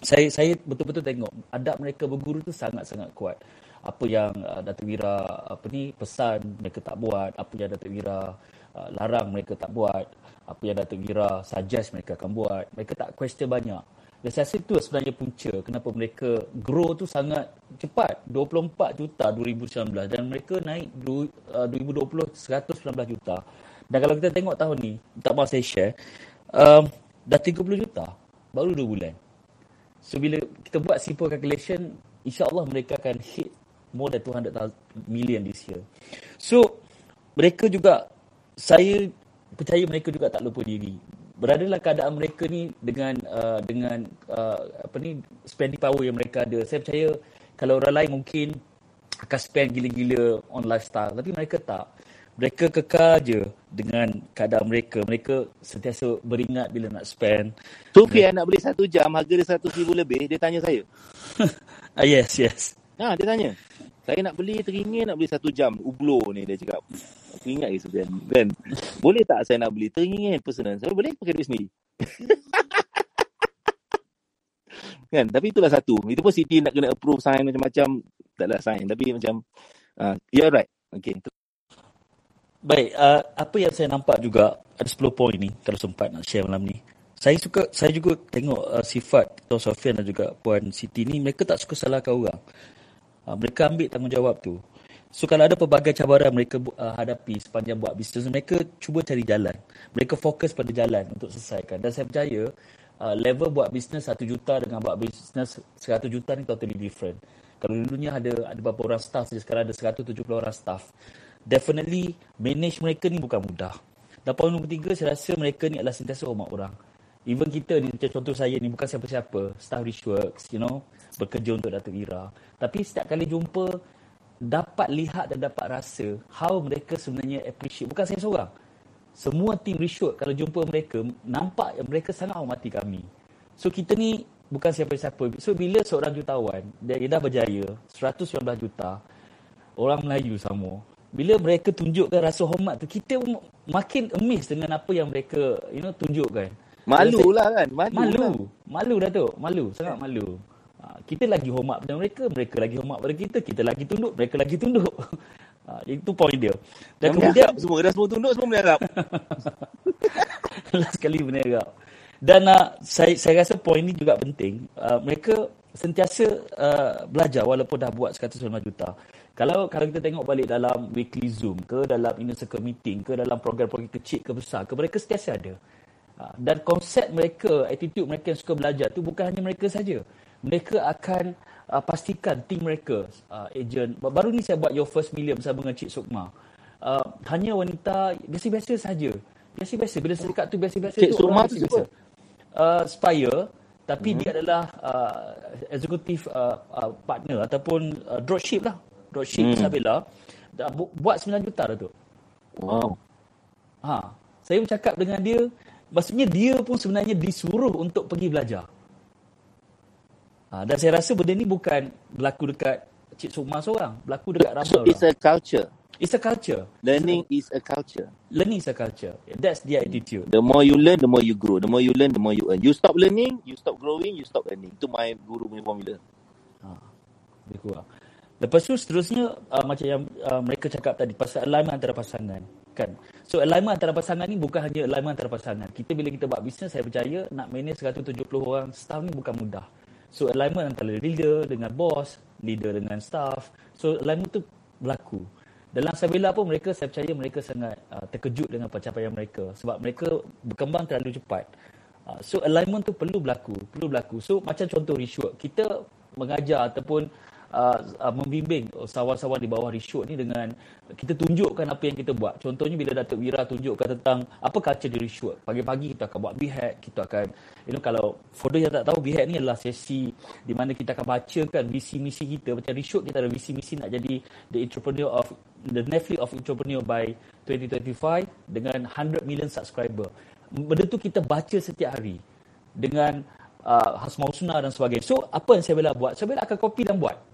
Saya saya betul-betul tengok adab mereka berguru tu sangat-sangat kuat. Apa yang uh, Datuk Wira apa ni pesan mereka tak buat, apa yang Datuk Wira uh, larang mereka tak buat, apa yang Datuk Wira suggest mereka akan buat. Mereka tak question banyak. Rasa itu sebenarnya punca kenapa mereka grow tu sangat cepat. 24 juta 2019 dan mereka naik du, uh, 2020 119 juta. Dan kalau kita tengok tahun ni, tak mahu saya share, um, dah 30 juta baru 2 bulan. So bila kita buat simple calculation, insya-Allah mereka akan hit more than 200 million this year. So mereka juga saya percaya mereka juga tak lupa diri beradalah keadaan mereka ni dengan uh, dengan uh, apa ni spending power yang mereka ada. Saya percaya kalau orang lain mungkin akan spend gila-gila on lifestyle tapi mereka tak. Mereka kekal je dengan keadaan mereka. Mereka sentiasa beringat bila nak spend. Sufian nak beli satu jam harga dia 100 ribu lebih. Dia tanya saya. ah, yes, yes. Ha, dia tanya. Saya nak beli teringin nak beli satu jam. Ublo ni dia cakap. Aku ingat ke Sufian. Kan? Boleh tak saya nak beli teringin personal? Saya boleh pakai duit sendiri. kan? Tapi itulah satu. Itu pun Siti nak kena approve sign macam-macam. Taklah sign. Tapi macam. Uh, you're right. Okay. Baik, uh, apa yang saya nampak juga ada 10 poin ni kalau sempat nak share malam ni. Saya suka saya juga tengok uh, sifat Tuan Sofian dan juga Puan Siti ni mereka tak suka salahkan orang. Uh, mereka ambil tanggungjawab tu. So kalau ada pelbagai cabaran mereka uh, hadapi sepanjang buat bisnes mereka cuba cari jalan. Mereka fokus pada jalan untuk selesaikan. Dan saya percaya uh, level buat bisnes 1 juta dengan buat bisnes 100 juta ni totally different. Kalau dulunya ada ada berapa orang staff saja sekarang ada 170 orang staff. Definitely manage mereka ni bukan mudah. Dan poin nombor tiga, saya rasa mereka ni adalah sentiasa hormat orang. Even kita ni, macam contoh saya ni, bukan siapa-siapa. Staff Richworks, you know, bekerja untuk Datuk Ira. Tapi setiap kali jumpa, dapat lihat dan dapat rasa how mereka sebenarnya appreciate. Bukan saya seorang. Semua tim Richwork, kalau jumpa mereka, nampak yang mereka sangat hormati kami. So, kita ni bukan siapa-siapa. So, bila seorang jutawan, dia dah berjaya, 119 juta, orang Melayu sama, bila mereka tunjukkan rasa hormat tu kita makin amazed dengan apa yang mereka you know tunjukkan malu lah kan malu malu, lah. malu dah tu malu sangat malu kita lagi hormat pada mereka mereka lagi hormat pada kita kita lagi tunduk mereka lagi tunduk. Ha, itu poin dia. Dan kemudian semua dah semua tunduk semua menyerap last sekali menyerap dan uh, saya saya rasa poin ni juga penting. Uh, mereka sentiasa uh, belajar walaupun dah buat 195 juta. Kalau kalau kita tengok balik dalam weekly Zoom ke dalam inner circle meeting ke dalam program-program kecil ke besar ke mereka sentiasa ada. Ha, dan konsep mereka, attitude mereka yang suka belajar tu bukan hanya mereka saja. Mereka akan uh, pastikan tim mereka, uh, agent. Baru ni saya buat Your First Million bersama dengan Cik Sukma. Uh, hanya wanita biasa-biasa saja. Biasa-biasa. Bila saya dekat tu biasa-biasa Cik tu. Sukma tu siapa? Uh, Spire. Tapi hmm. dia adalah uh, executive uh, uh, partner ataupun uh, dropship lah dropship hmm. Isabella dah bu- buat 9 juta dah tu. Wow. Ha, saya bercakap dengan dia, maksudnya dia pun sebenarnya disuruh untuk pergi belajar. Ha, dan saya rasa benda ni bukan berlaku dekat Cik Sukma seorang, berlaku dekat ramai so, orang. it's a culture. It's a culture. Learning is a culture. Learning is a culture. That's the attitude. The more you learn, the more you grow. The more you learn, the more you earn. You stop learning, you stop growing, you stop earning. Itu my guru punya formula. Ha, lebih kurang. Lepas tu seterusnya uh, macam yang uh, mereka cakap tadi pasal alignment antara pasangan kan. So alignment antara pasangan ni bukan hanya alignment antara pasangan. Kita bila kita buat bisnes saya percaya nak manage 170 orang staff ni bukan mudah. So alignment antara leader dengan boss, leader dengan staff. So alignment tu berlaku. Dalam Sabila pun mereka saya percaya mereka sangat uh, terkejut dengan pencapaian mereka sebab mereka berkembang terlalu cepat. Uh, so alignment tu perlu berlaku, perlu berlaku. So macam contoh Rishwork, kita mengajar ataupun uh, uh, membimbing usahawan-usahawan di bawah Rishwork ni dengan kita tunjukkan apa yang kita buat. Contohnya bila Datuk Wira tunjukkan tentang apa culture di Rishwork. Pagi-pagi kita akan buat BHAG, kita akan you know kalau those yang tak tahu BHAG ni adalah sesi di mana kita akan bacakan visi misi kita. Macam Rishwork kita ada visi misi nak jadi the entrepreneur of the Netflix of entrepreneur by 2025 dengan 100 million subscriber. Benda tu kita baca setiap hari dengan uh, Hasmaul Sunnah dan sebagainya. So, apa yang saya bela buat? Saya bela akan copy dan buat.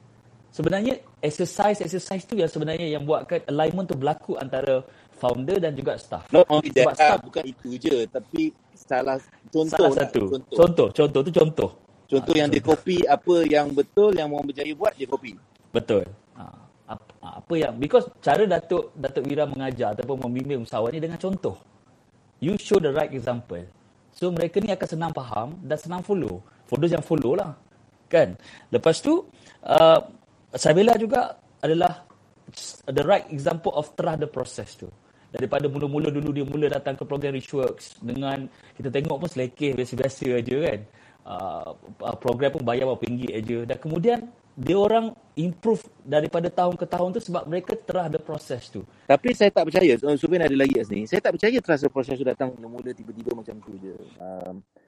Sebenarnya, exercise-exercise tu yang sebenarnya yang buatkan alignment tu berlaku antara founder dan juga staff. Not only that, Sebab staff, bukan itu je. Tapi salah contoh. salah lah, satu. Contoh. Contoh. Contoh tu contoh. Contoh yang dia copy apa yang betul yang orang berjaya buat dia copy. Betul. Ha, apa, apa yang because cara Datuk Datuk Wira mengajar ataupun membimbing usahawan ni dengan contoh. You show the right example. So mereka ni akan senang faham dan senang follow. For those yang follow lah. Kan? Lepas tu uh, Sabila juga adalah the right example of trust the process tu. Daripada mula-mula dulu dia mula datang ke program Richworks dengan kita tengok pun selekeh biasa-biasa aja kan. Uh, program pun bayar berapa ringgit aja dan kemudian dia orang improve daripada tahun ke tahun tu sebab mereka terah the process tu. Tapi saya tak percaya, Sufyan ada lagi kat sini. Saya tak percaya trust the process tu datang mula-mula tiba-tiba macam tu je. Um, uh,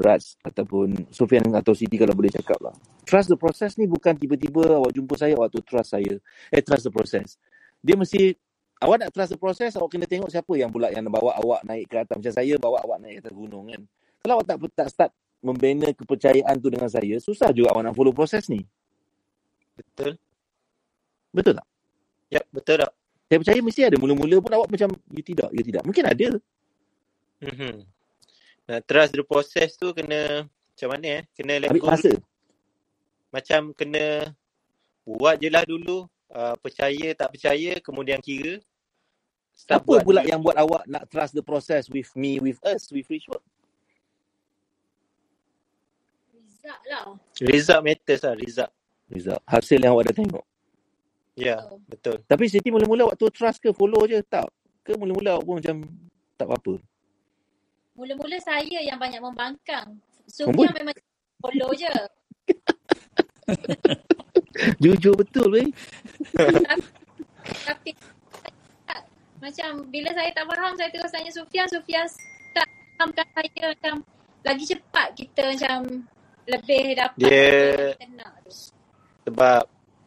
Rats ataupun Sufyan atau Siti kalau boleh cakap lah. Trust the process ni bukan tiba-tiba awak jumpa saya, awak tu trust saya. Eh, trust the process. Dia mesti, awak nak trust the process, awak kena tengok siapa yang pula yang bawa awak naik ke atas. Macam saya bawa awak naik ke atas gunung kan. Kalau awak tak, tak start membina kepercayaan tu dengan saya, susah juga awak nak follow proses ni. Betul. Betul tak? Ya, betul tak? Saya percaya mesti ada. Mula-mula pun awak macam, you tidak, you tidak. Mungkin ada. Mm-hmm. Nah, trust the process tu kena macam mana eh? Kena let Ambil go. masa. Macam kena buat je lah dulu. Uh, percaya tak percaya kemudian kira. Start Apa buat pula dulu. yang buat awak nak trust the process with me, with us, with Rich Work? Result lah. Result matters lah, result. Result. Hasil yang awak dah tengok. Ya, betul. Tapi Siti mula-mula waktu trust ke follow je? Tak. Ke mula-mula awak pun macam tak apa-apa? Mula-mula saya yang banyak membangkang. Sufyan memang follow je. Jujur betul weh. Tapi tak. macam bila saya tak faham saya terus tanya Sufyan, Sufyan tak fahamkan saya macam lagi cepat kita macam lebih dapat Dia- kita nak tu. Sebab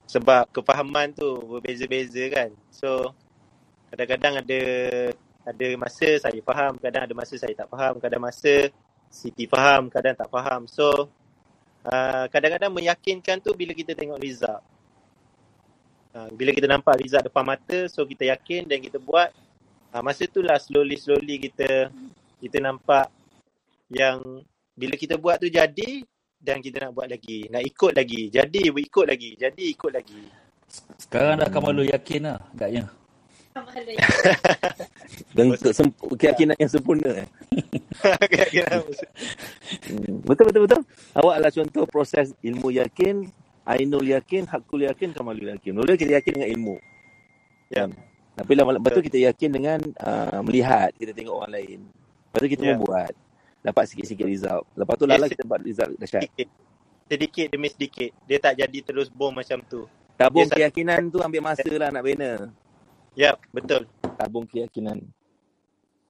sebab kefahaman tu berbeza-beza kan. So kadang-kadang ada ada masa saya faham, kadang ada masa saya tak faham, kadang masa Siti faham, kadang tak faham. So uh, kadang-kadang meyakinkan tu bila kita tengok result. Uh, bila kita nampak result depan mata, so kita yakin dan kita buat. Uh, masa tu lah slowly-slowly kita kita nampak yang bila kita buat tu jadi dan kita nak buat lagi, nak ikut lagi, jadi ikut lagi, jadi ikut lagi. Sekarang dah kamu yakin lah agaknya. Dan kesem- keyakinan yang sempurna eh. Keyakinan Hmm, Betul betul betul. Awak adalah contoh proses ilmu yakin, Ainul yakin, Hakul yakin, Kamalul yakin. Mula kita yakin dengan ilmu. Ya. Tapi lama lepas tu kita yakin dengan uh, melihat, kita tengok orang lain. Lepas tu kita Ya. membuat. Dapat sikit-sikit result. Lepas tu lala kita dapat result dahsyat. sedikit. Sedikit demi sedikit. Dia tak jadi terus bom macam tu. Tabung keyakinan tu ambil masa lah nak bina. Ya, betul. Tabung keyakinan.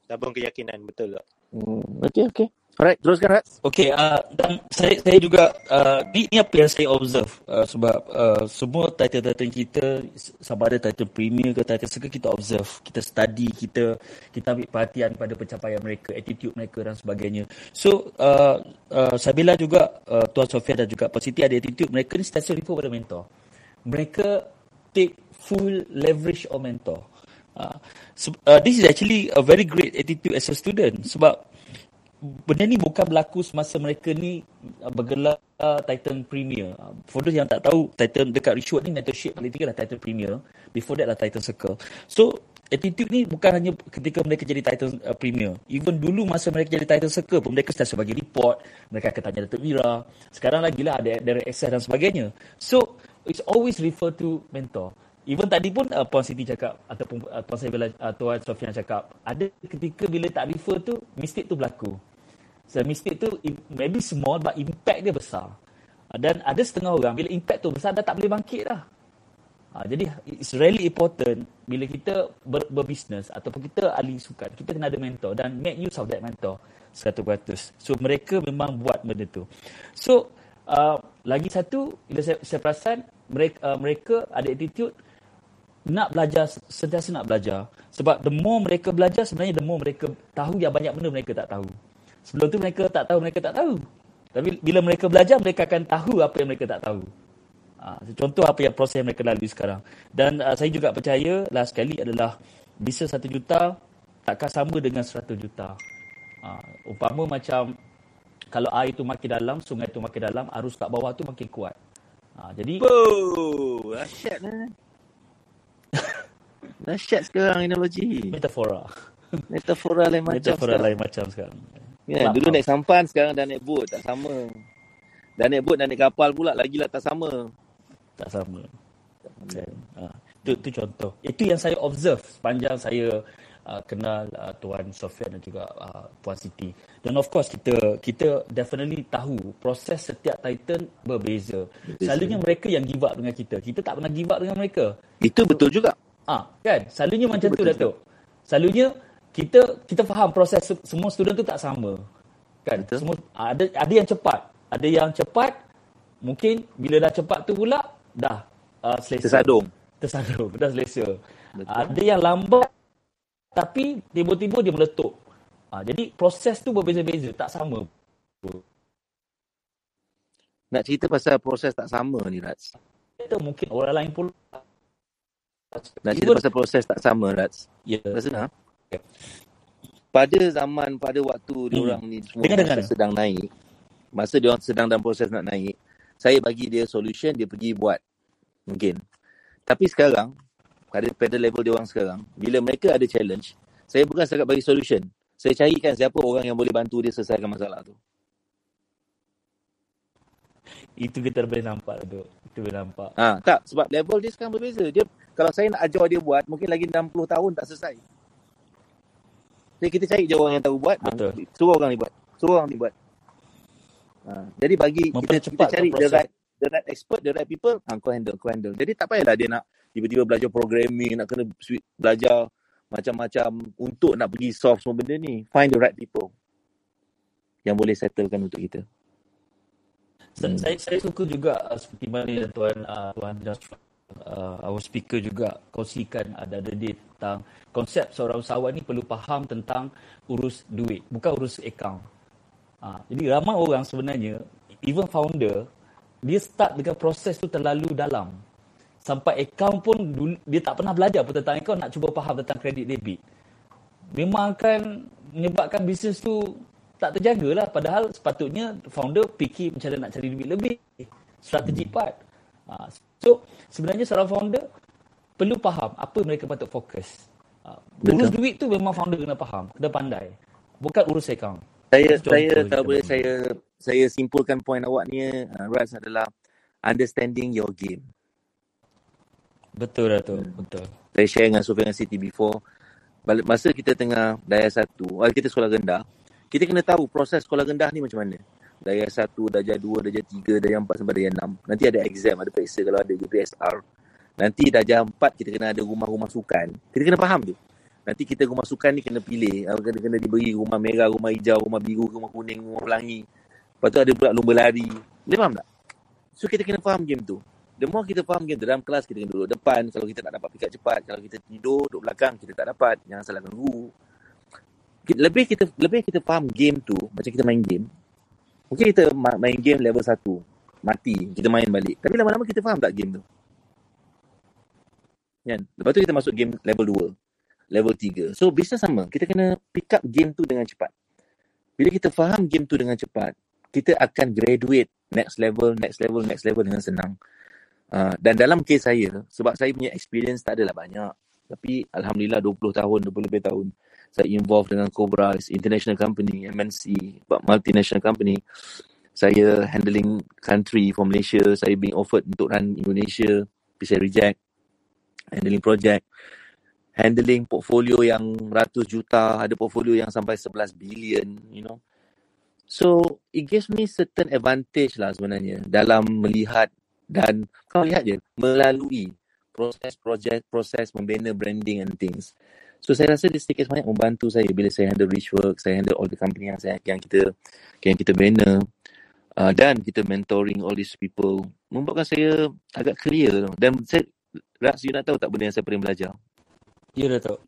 Tabung keyakinan, betul tak? Hmm. Okay, okay. Alright, teruskan Rat. Okey, uh, dan saya saya juga uh, ni, ni apa yang saya observe uh, sebab uh, semua title-title kita sama ada title premier ke title second kita observe, kita study, kita kita ambil perhatian pada pencapaian mereka, attitude mereka dan sebagainya. So uh, uh, Sabila juga uh, Tuan Sofia dan juga Pak Siti ada attitude mereka ni sentiasa refer pada mentor. Mereka take full leverage on mentor. Uh, so, uh, this is actually a very great attitude as a student sebab benda ni bukan berlaku semasa mereka ni uh, bergelar uh, Titan Premier. Uh, For those yang tak tahu, Titan dekat Richwood ni mentorship paling tinggi lah Titan Premier. Before that lah Titan Circle. So, attitude ni bukan hanya ketika mereka jadi Titan uh, Premier. Even dulu masa mereka jadi Titan Circle pun mereka sentiasa bagi report. Mereka akan tanya Datuk Wira. Sekarang lagi lah ada direct access dan sebagainya. So, it's always refer to mentor. Even tadi pun uh, Puan Siti cakap ataupun uh, Tuan Sabila, uh, Tuan Sofian cakap ada ketika bila tak refer tu mistake tu berlaku. Mistake tu maybe small but impact dia besar. Ah, Dan ada setengah orang bila impact tu besar dah tak boleh bangkit dah. Ha, jadi it's really important bila kita ber, berbisnes ataupun kita ahli sukan, kita kena ada mentor dan make use of that mentor 100%. So mereka memang buat benda tu. So uh, lagi satu bila saya, saya perasan mereka uh, mereka ada attitude nak belajar sentiasa nak belajar sebab the more mereka belajar sebenarnya the more mereka tahu yang banyak benda mereka tak tahu. Sebelum tu mereka tak tahu mereka tak tahu. Tapi bila mereka belajar mereka akan tahu apa yang mereka tak tahu. Ha, contoh apa yang proses yang mereka lalui sekarang. Dan uh, saya juga percaya last sekali adalah bisnes satu juta takkan sama dengan seratus juta. Ha, umpama macam kalau air tu makin dalam, sungai tu makin dalam, arus kat bawah tu makin kuat. Ha, jadi dahsyat lah. Dahsyat sekarang analogi. metafora. Metafora lain macam Metafora sekarang. lain macam sekarang. Ya, dulu naik sampan, sekarang dah naik bot. Tak sama. Dah naik bot, dah naik kapal pula. Lagilah tak sama. Tak sama. Ha, itu, itu contoh. Itu yang saya observe sepanjang saya uh, kenal uh, Tuan Sofian dan juga uh, Puan Siti. Dan of course kita kita definitely tahu proses setiap Titan berbeza. Berbeza. Selalunya mereka yang give up dengan kita. Kita tak pernah give up dengan mereka. Itu betul juga. Ah, kan? Selalunya macam tu betul Datuk. Selalunya kita kita faham proses se- semua student tu tak sama. Kan? Betul. Semua ada ada yang cepat, ada yang cepat mungkin bila dah cepat tu pula dah uh, selesa. Tersadung. Tersadung, dah selesa. Betul. Ada yang lambat tapi tiba-tiba dia meletup. Ah, jadi proses tu berbeza-beza, tak sama. Nak cerita pasal proses tak sama ni, Rats. Kita mungkin orang lain pula. Nak cerita pasal proses tak sama, Rats. Ya. Rasa nak? Pada zaman, pada waktu Hmm. diorang ni semua Dengar, masa dengar. sedang naik, masa diorang sedang dalam proses nak naik, saya bagi dia solution, dia pergi buat. Mungkin. Tapi sekarang, pada pada level diorang sekarang, bila mereka ada challenge, saya bukan setakat bagi solution. Saya carikan siapa orang yang boleh bantu dia selesaikan masalah tu. Itu kita boleh nampak tu. Itu boleh nampak. Ha, tak, sebab level dia sekarang berbeza. Dia kalau saya nak ajar dia buat, mungkin lagi 60 tahun tak selesai. Jadi kita cari je orang yang tahu buat, Betul. suruh orang ni buat. Suruh orang ni buat. Ha, jadi bagi kita, kita cari the right the right expert, the right people, ha, kau handle, kau handle. Jadi tak payahlah dia nak tiba-tiba belajar programming, nak kena belajar macam-macam untuk nak pergi solve semua benda ni. Find the right people yang boleh settlekan untuk kita. Sa- Saya saya suka juga uh, seperti mana yang tuan uh, tuan Joshua uh, our speaker juga kongsikan ada ada dia tentang konsep seorang usahawan ni perlu faham tentang urus duit bukan urus akaun. Uh, jadi ramai orang sebenarnya even founder dia start dengan proses tu terlalu dalam. Sampai akaun pun dia tak pernah belajar pun tentang akaun nak cuba faham tentang kredit debit. Memang akan menyebabkan bisnes tu tak terjaga lah. Padahal sepatutnya founder fikir macam mana nak cari duit lebih. Strategi part. Ha, so, sebenarnya seorang founder perlu faham apa mereka patut fokus. Ha, urus Betul. duit tu memang founder kena faham. Kena pandai. Bukan urus akaun. Saya saya contoh kalau kita boleh saya saya simpulkan poin awak ni uh, Raz adalah understanding your game. Betul Datuk. Hmm. Betul. Saya share dengan Sofian City before balik masa kita tengah daya satu, uh, kita sekolah rendah, kita kena tahu proses sekolah rendah ni macam mana. Daya satu, darjah dua, darjah tiga, darjah empat sampai darjah enam. Nanti ada exam, ada periksa kalau ada UPSR. Nanti darjah empat kita kena ada rumah-rumah sukan. Kita kena faham tu. Nanti kita rumah sukan ni kena pilih. Uh, Kena, kena diberi rumah merah, rumah hijau, rumah biru, rumah kuning, rumah pelangi. Lepas tu ada pula lumba lari. Boleh faham tak? So kita kena faham game tu. The more kita faham game dalam kelas kita duduk depan. Kalau kita tak dapat pick up cepat, kalau kita tidur duduk belakang kita tak dapat. Jangan salahkan guru. Lebih kita lebih kita faham game tu macam kita main game. Mungkin kita ma- main game level 1. Mati, kita main balik. Tapi lama-lama kita faham tak game tu? Kan? Lepas tu kita masuk game level 2. Level 3. So bisnes sama. Kita kena pick up game tu dengan cepat. Bila kita faham game tu dengan cepat, kita akan graduate next level, next level, next level dengan senang. Uh, dan dalam kes saya, sebab saya punya experience tak adalah banyak. Tapi Alhamdulillah 20 tahun, 20 lebih tahun. Saya involved dengan Cobra, international company, MNC, multinational company. Saya handling country from Malaysia. Saya being offered untuk run Indonesia. Tapi saya reject. Handling project. Handling portfolio yang ratus juta. Ada portfolio yang sampai 11 billion, you know. So, it gives me certain advantage lah sebenarnya dalam melihat dan kau lihat je, melalui proses projek, proses membina branding and things. So, saya rasa dia sedikit sebanyak membantu saya bila saya handle Richwork, saya handle all the company yang, saya, yang kita yang kita bina uh, dan kita mentoring all these people membuatkan saya agak clear. Dan saya, Rats, you nak tahu tak benda yang saya paling belajar? Ya, Datuk.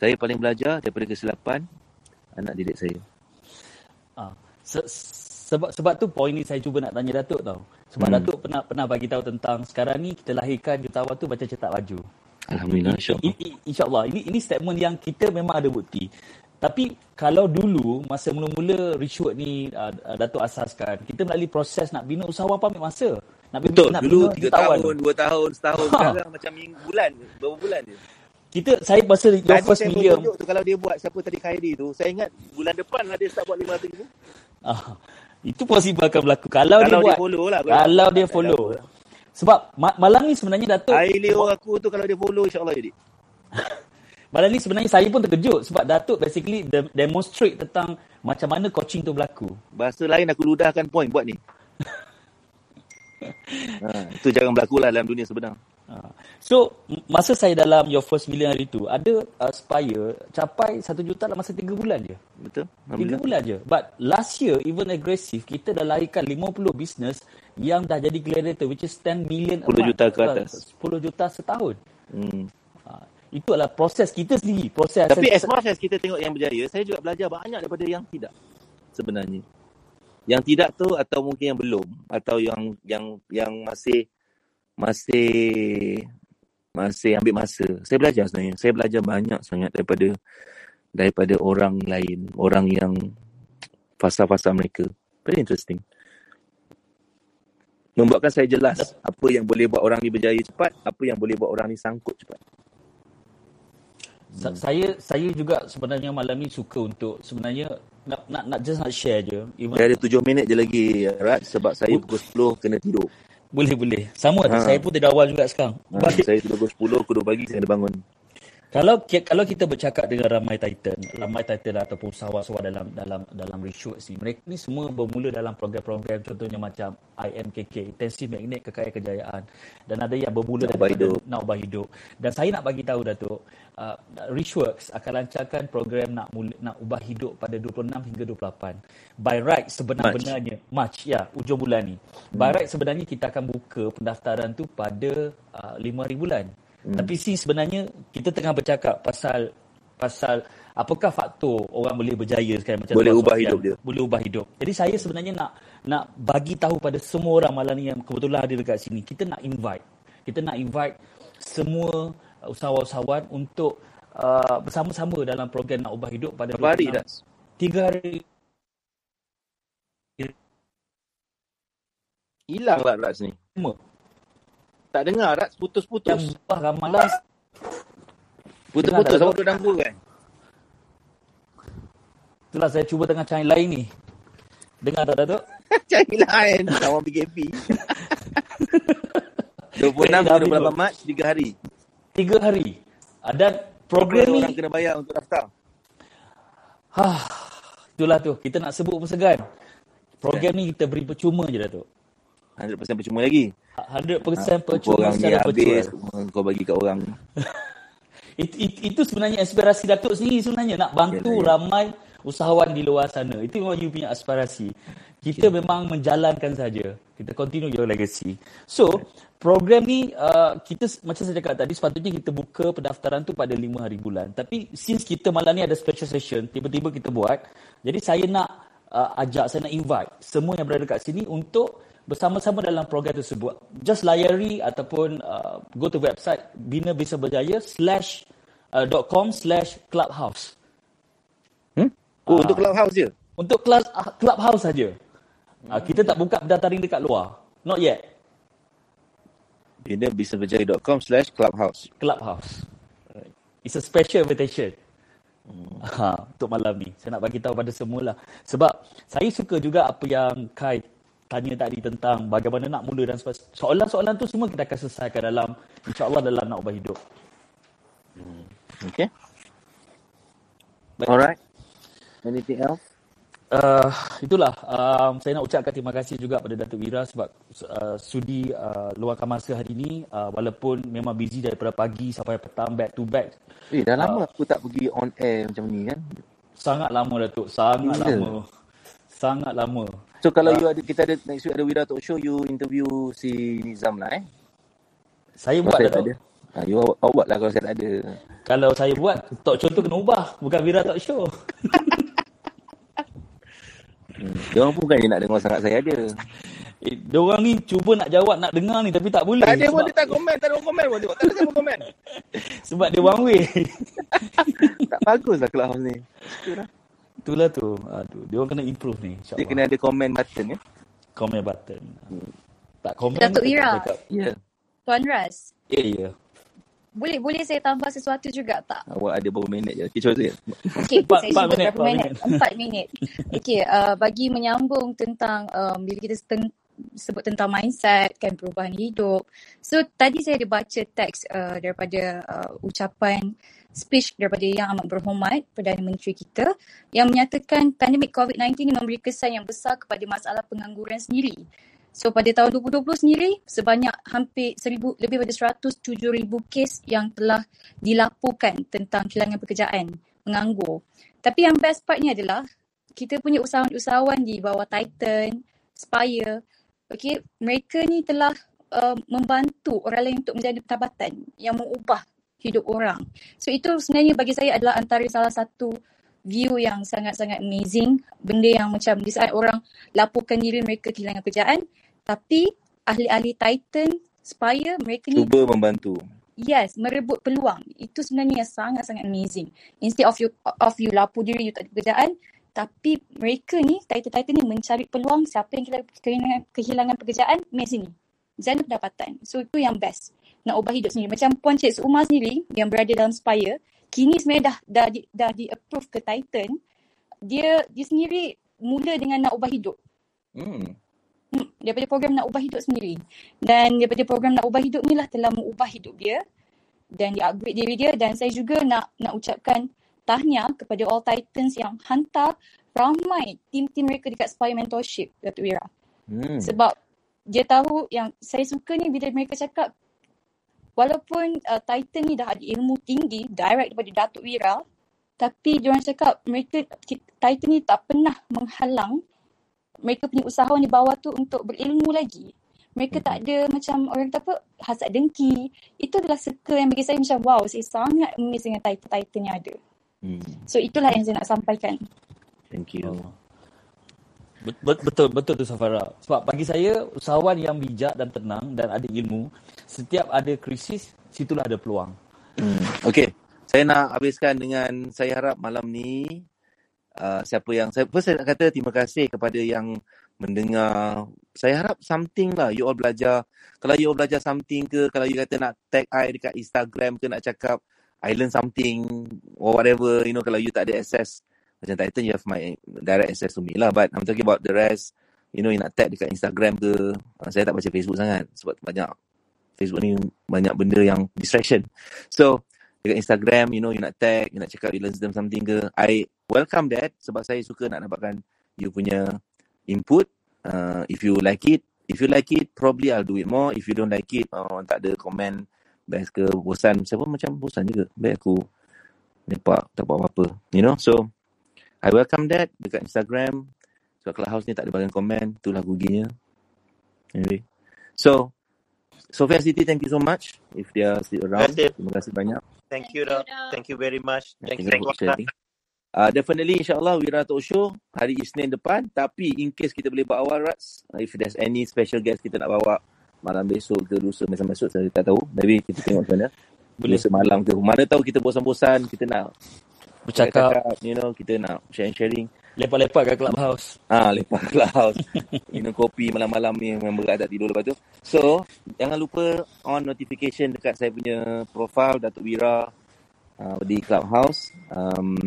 Saya paling belajar daripada kesilapan anak didik saya. Ah, sebab sebab tu poin ni saya cuba nak tanya Datuk tau. Sebab Hmm. Datuk pernah pernah bagi tahu tentang sekarang ni kita lahirkan jutawan tu macam cetak baju. Alhamdulillah, insyaAllah. I- i- InsyaAllah. Ini ini statement yang kita memang ada bukti. Tapi kalau dulu masa mula-mula Richwood ni uh, Datuk asaskan, kita melalui proses nak bina usahawan pun ambil masa. Nak bina, Betul. nak Dulu bina 3 jutawan. tahun, 2 tahun, setahun. Ha. Sekarang macam minggu, bulan je. Berapa bulan je. Kita saya masa your Tadi first tunjuk tu kalau dia buat siapa tadi Khairi tu. Saya ingat bulan depan lah dia start buat 500 ribu. Ah, itu possible akan berlaku kalau, Kalau dia dia buat. follow lah. Kalau dia Tak follow. Sebab ma- malam ni sebenarnya Datuk Air Leo aku tu kalau dia follow insyaAllah jadi. Malam ni sebenarnya saya pun terkejut sebab Datuk basically de- demonstrate tentang macam mana coaching tu berlaku. Bahasa lain aku ludahkan point buat ni. ha, itu jangan berlaku lah dalam dunia sebenar. Ha. So, masa saya dalam your first million hari tu, ada uh, Spire capai 1 juta dalam masa 3 bulan je. Betul? 3 bulan je. But last year, even aggressive, kita dah lahirkan 50 business yang dah jadi gladiator, which is 10 million a 10 month. juta ke atas. 10 juta setahun. Hmm. Ha. Itu adalah proses kita sendiri. Proses Tapi as much as kita tengok yang berjaya, saya juga belajar banyak daripada yang tidak. Sebenarnya. Yang tidak tu atau mungkin yang belum atau yang yang yang masih masih masih ambil masa. Saya belajar sebenarnya. Saya belajar banyak sangat daripada daripada orang lain, orang yang fasa-fasa mereka. Very interesting. Membuatkan saya jelas apa yang boleh buat orang ni berjaya cepat, apa yang boleh buat orang ni sangkut cepat. Sa- Saya saya juga sebenarnya malam ni suka untuk sebenarnya nak nak nak just nak share je. Even Saya ada tujuh minit je lagi, Rat, sebab saya pukul 10 kena tidur. Boleh boleh. Sama ha. Saya pun tidur awal juga sekarang. Ha, saya tidur pukul 10, pukul 2 pagi saya kena bangun. Kalau kalau kita bercakap dengan ramai titan, ramai titan ataupun usahawan-usahawan dalam dalam dalam research ni, mereka ni semua bermula dalam program-program contohnya macam IMKK, Intensive Magnet Kekayaan Kejayaan dan ada yang bermula daripada hidup. nak ubah hidup. Dan saya nak bagi tahu Datuk, uh, Richworks akan lancarkan program nak mula, nak ubah hidup pada 26 hingga 28. By right sebenar-benarnya March ya, ujung bulan ni. By right sebenarnya kita akan buka pendaftaran tu pada uh, 5 hari bulan. Hmm. Tapi si sebenarnya kita tengah bercakap pasal pasal apakah faktor orang boleh berjaya sekarang macam Boleh ubah hidup dia. Boleh ubah hidup. Jadi saya sebenarnya nak nak bagi tahu pada semua orang malam ni yang kebetulan ada dekat sini. Kita nak invite. Kita nak invite semua usahawan-usahawan untuk uh, bersama-sama dalam program nak ubah hidup pada Berapa hari 26 dah? Tiga hari. Hilang lah Rat ni. Tak dengar Rat, Yang putus-putus. buah ramalan Putus-putus, awak duduk dalam gua kan? itulah saya cuba tengah cari lain ni. Dengar tak Datuk? Cari lain, kawan PKP. 26 Dah habis 28 tu. Mac, 3 hari. Tiga hari. Dan program ni orang kena bayar untuk daftar? Ha, itulah tu. Kita nak sebut pun segan. Program ni kita beri percuma je Datuk. 100% percuma lagi. 100% Ha, percuma orang secara habis, kau bagi kat orang. Itu, itu, itu sebenarnya aspirasi Datuk sendiri sebenarnya. Nak bantu Yalah, ya. ramai usahawan di luar sana. Itu memang you punya aspirasi. Kita memang menjalankan saja. Kita continue your legacy. So, program ni uh, kita macam saya cakap tadi sepatutnya kita buka pendaftaran tu pada 5 hari bulan. Tapi since kita malam ni ada special session, tiba-tiba kita buat. Jadi saya nak uh, ajak, saya nak invite semua yang berada kat sini untuk bersama-sama dalam program tersebut. Just layari ataupun uh, go to website bina bisa berjaya slash uh, dot com slash clubhouse. Hmm? Oh, untuk clubhouse je? Untuk kelas uh, clubhouse saja. Uh, kita tak buka pendaftaran dekat luar. Not yet. Bina businessberjaya.com slash clubhouse. Clubhouse. It's a special invitation. Ha, untuk malam ni. Saya nak bagi tahu pada semua lah. Sebab saya suka juga apa yang Kai tanya tadi tentang bagaimana nak mula dan sebagainya. Soalan-soalan tu semua kita akan selesaikan dalam insyaAllah dalam nak ubah hidup. Okay. Alright. Anything else? uh, itulah um, saya nak ucapkan terima kasih juga pada Datuk Wira sebab uh, sudi uh, luangkan masa hari ini uh, walaupun memang busy daripada pagi sampai petang back to back. Eh, dah lama aku tak pergi on air macam ni kan. Sangat lama Datuk, sangat Ya. lama. Sangat lama. So kalau Ah. you ada kita ada next week ada Wira Talk Show you interview si Nizam lah eh. Saya Kalau buat saya tak Datuk. ada. Ha, you awak, awak buat lah kalau saya tak ada. Kalau saya buat talk show tu kena ubah, bukan Wira talk show. Hmm. Dia orang pun bukan dia nak dengar sangat saya ada. Eh, diorang ni cuba nak jawab, nak dengar ni tapi tak boleh. Tak ada pun dia tak komen, tak ada orang komen pun tengok. Tak ada siapa komen. sebab dia one way. tak bagus lah Clubhouse ni. Itulah tu. Aduh, dia orang kena improve ni Dia kena ada komen button ya. Comment button. Tak komen. Datuk tak Ira. Ya. Tuan Ras, Ya, ya. boleh boleh saya tambah sesuatu juga tak? Awak ada berapa minit je. Okay, cuba saya. Okey, Empat- saya minit, berapa empat minit? minit. Empat minit. Okey, uh, bagi menyambung tentang um, bila kita sebut tentang mindset, kan perubahan hidup. So, tadi saya ada baca teks uh, daripada uh, ucapan speech daripada Yang Amat Berhormat Perdana Menteri kita yang menyatakan pandemik COVID-19 ini memberi kesan yang besar kepada masalah pengangguran sendiri. So pada tahun 2020 sendiri sebanyak hampir 1000 lebih pada 107,000 kes yang telah dilaporkan tentang kehilangan pekerjaan, menganggur. Tapi yang best partnya adalah kita punya usahawan-usahawan di bawah Titan, Spire, okay, mereka ni telah uh, membantu orang lain untuk menjadi pendapatan yang mengubah hidup orang. So itu sebenarnya bagi saya adalah antara salah satu view yang sangat-sangat amazing. Benda yang macam di saat orang laporkan diri mereka kehilangan kerjaan, tapi ahli-ahli Titan, Spire, mereka ni Cuba membantu. Yes, merebut peluang. Itu sebenarnya sangat-sangat amazing. Instead of you of you lapor diri you tak ada pekerjaan, tapi mereka ni, Titan-Titan ni mencari peluang siapa yang kehilangan, kehilangan, pekerjaan, mai sini. Jana pendapatan. So itu yang best. Nak ubah hidup sendiri. Macam Puan Cik Umar sendiri yang berada dalam Spire, kini sebenarnya dah dah di, dah di approve ke Titan. Dia dia sendiri mula dengan nak ubah hidup. Hmm. Hmm, daripada program nak ubah hidup sendiri. Dan daripada program nak ubah hidup ni lah telah mengubah hidup dia dan dia upgrade diri dia dan saya juga nak nak ucapkan tahniah kepada all titans yang hantar ramai tim-tim mereka dekat Spire Mentorship Datuk Wira. Hmm. Sebab dia tahu yang saya suka ni bila mereka cakap walaupun uh, Titan ni dah ada ilmu tinggi direct daripada Datuk Wira tapi diorang cakap mereka Titan ni tak pernah menghalang mereka punya usahawan di bawah tu untuk berilmu lagi. Mereka tak ada macam orang kata apa hasad dengki. Itu adalah circle yang bagi saya macam wow, saya sangat amazed dengan Titan-Titan yang ada. Hmm. So itulah yang saya nak sampaikan. Thank you. Bet- Betul, betul tu Safara. Sebab bagi saya, usahawan yang bijak dan tenang dan ada ilmu, setiap ada krisis, situlah ada peluang. Hmm. Okay. Saya nak habiskan dengan saya harap malam ni uh, siapa yang saya first saya nak kata terima kasih kepada yang mendengar. Saya harap something lah you all belajar. Kalau you all belajar something ke, kalau you kata nak tag I dekat Instagram ke nak cakap I learn something or whatever, you know kalau you tak ada access macam Titan you have my direct access to me lah. But I'm talking about the rest you know you nak tag dekat Instagram ke uh, saya tak baca Facebook sangat sebab banyak Facebook ni banyak benda yang distraction. So dekat Instagram you know you nak tag you nak cakap you learn them something ke I welcome that sebab saya suka nak dapatkan you punya input. Uh, if you like it if you like it probably I'll do it more. If you don't like it oh, tak ada komen best ke bosan saya pun macam bosan juga baik aku lepak tak buat apa-apa you know so I welcome that dekat Instagram sebab Clubhouse ni tak ada bagian komen itulah ruginya anyway so Sophia City thank you so much if they are still around Terima kasih. terima kasih banyak Thank you, Dok. Thank you very much. Thank you Thank you for for sharing. Uh, definitely insyaAllah Wira Talk Show hari Isnin depan. Tapi in case kita boleh buat awal Rats, if there's any special guest kita nak bawa malam besok ke lusa macam besok saya tak tahu. Maybe kita tengok macam mana. Boleh. Lusa malam ke. Mana tahu kita bosan-bosan, kita nak Bercakap, you know, kita nak sharing-sharing. lepak-lepak kat clubhouse. Ah, lepak Clubhouse. Minum kopi malam-malam ni yang berat tak tidur lepas tu. So, jangan lupa on notification dekat saya punya profile Datuk Wira uh, di Clubhouse. Um,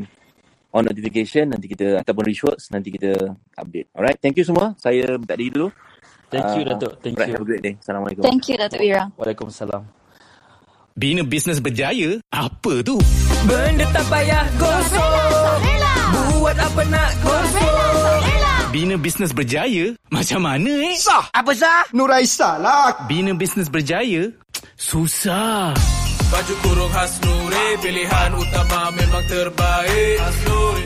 on notification nanti kita ataupun Rishworks nanti kita update. Alright, thank you semua. Saya minta diri dulu. Thank you, Ah, Datuk. Thank alright, you. Have a great day. Assalamualaikum. Thank you Datuk Wira. Waalaikumsalam. Bina bisnes berjaya? Apa tu? Benda tak payah gosok Buat Buat apa nak gosok Bina bisnes berjaya? Macam mana eh? Sah Apa sah? Nuraisa lah. Bina bisnes berjaya? Susah. Baju kurung khas Nuri Pilihan utama memang terbaik Khas Nuri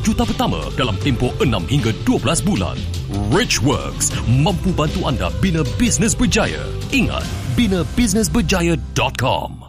juta pertama dalam tempoh 6 hingga 12 bulan. Rich Works mampu bantu anda bina bisnes berjaya. Ingat, binabusinessberjaya.com.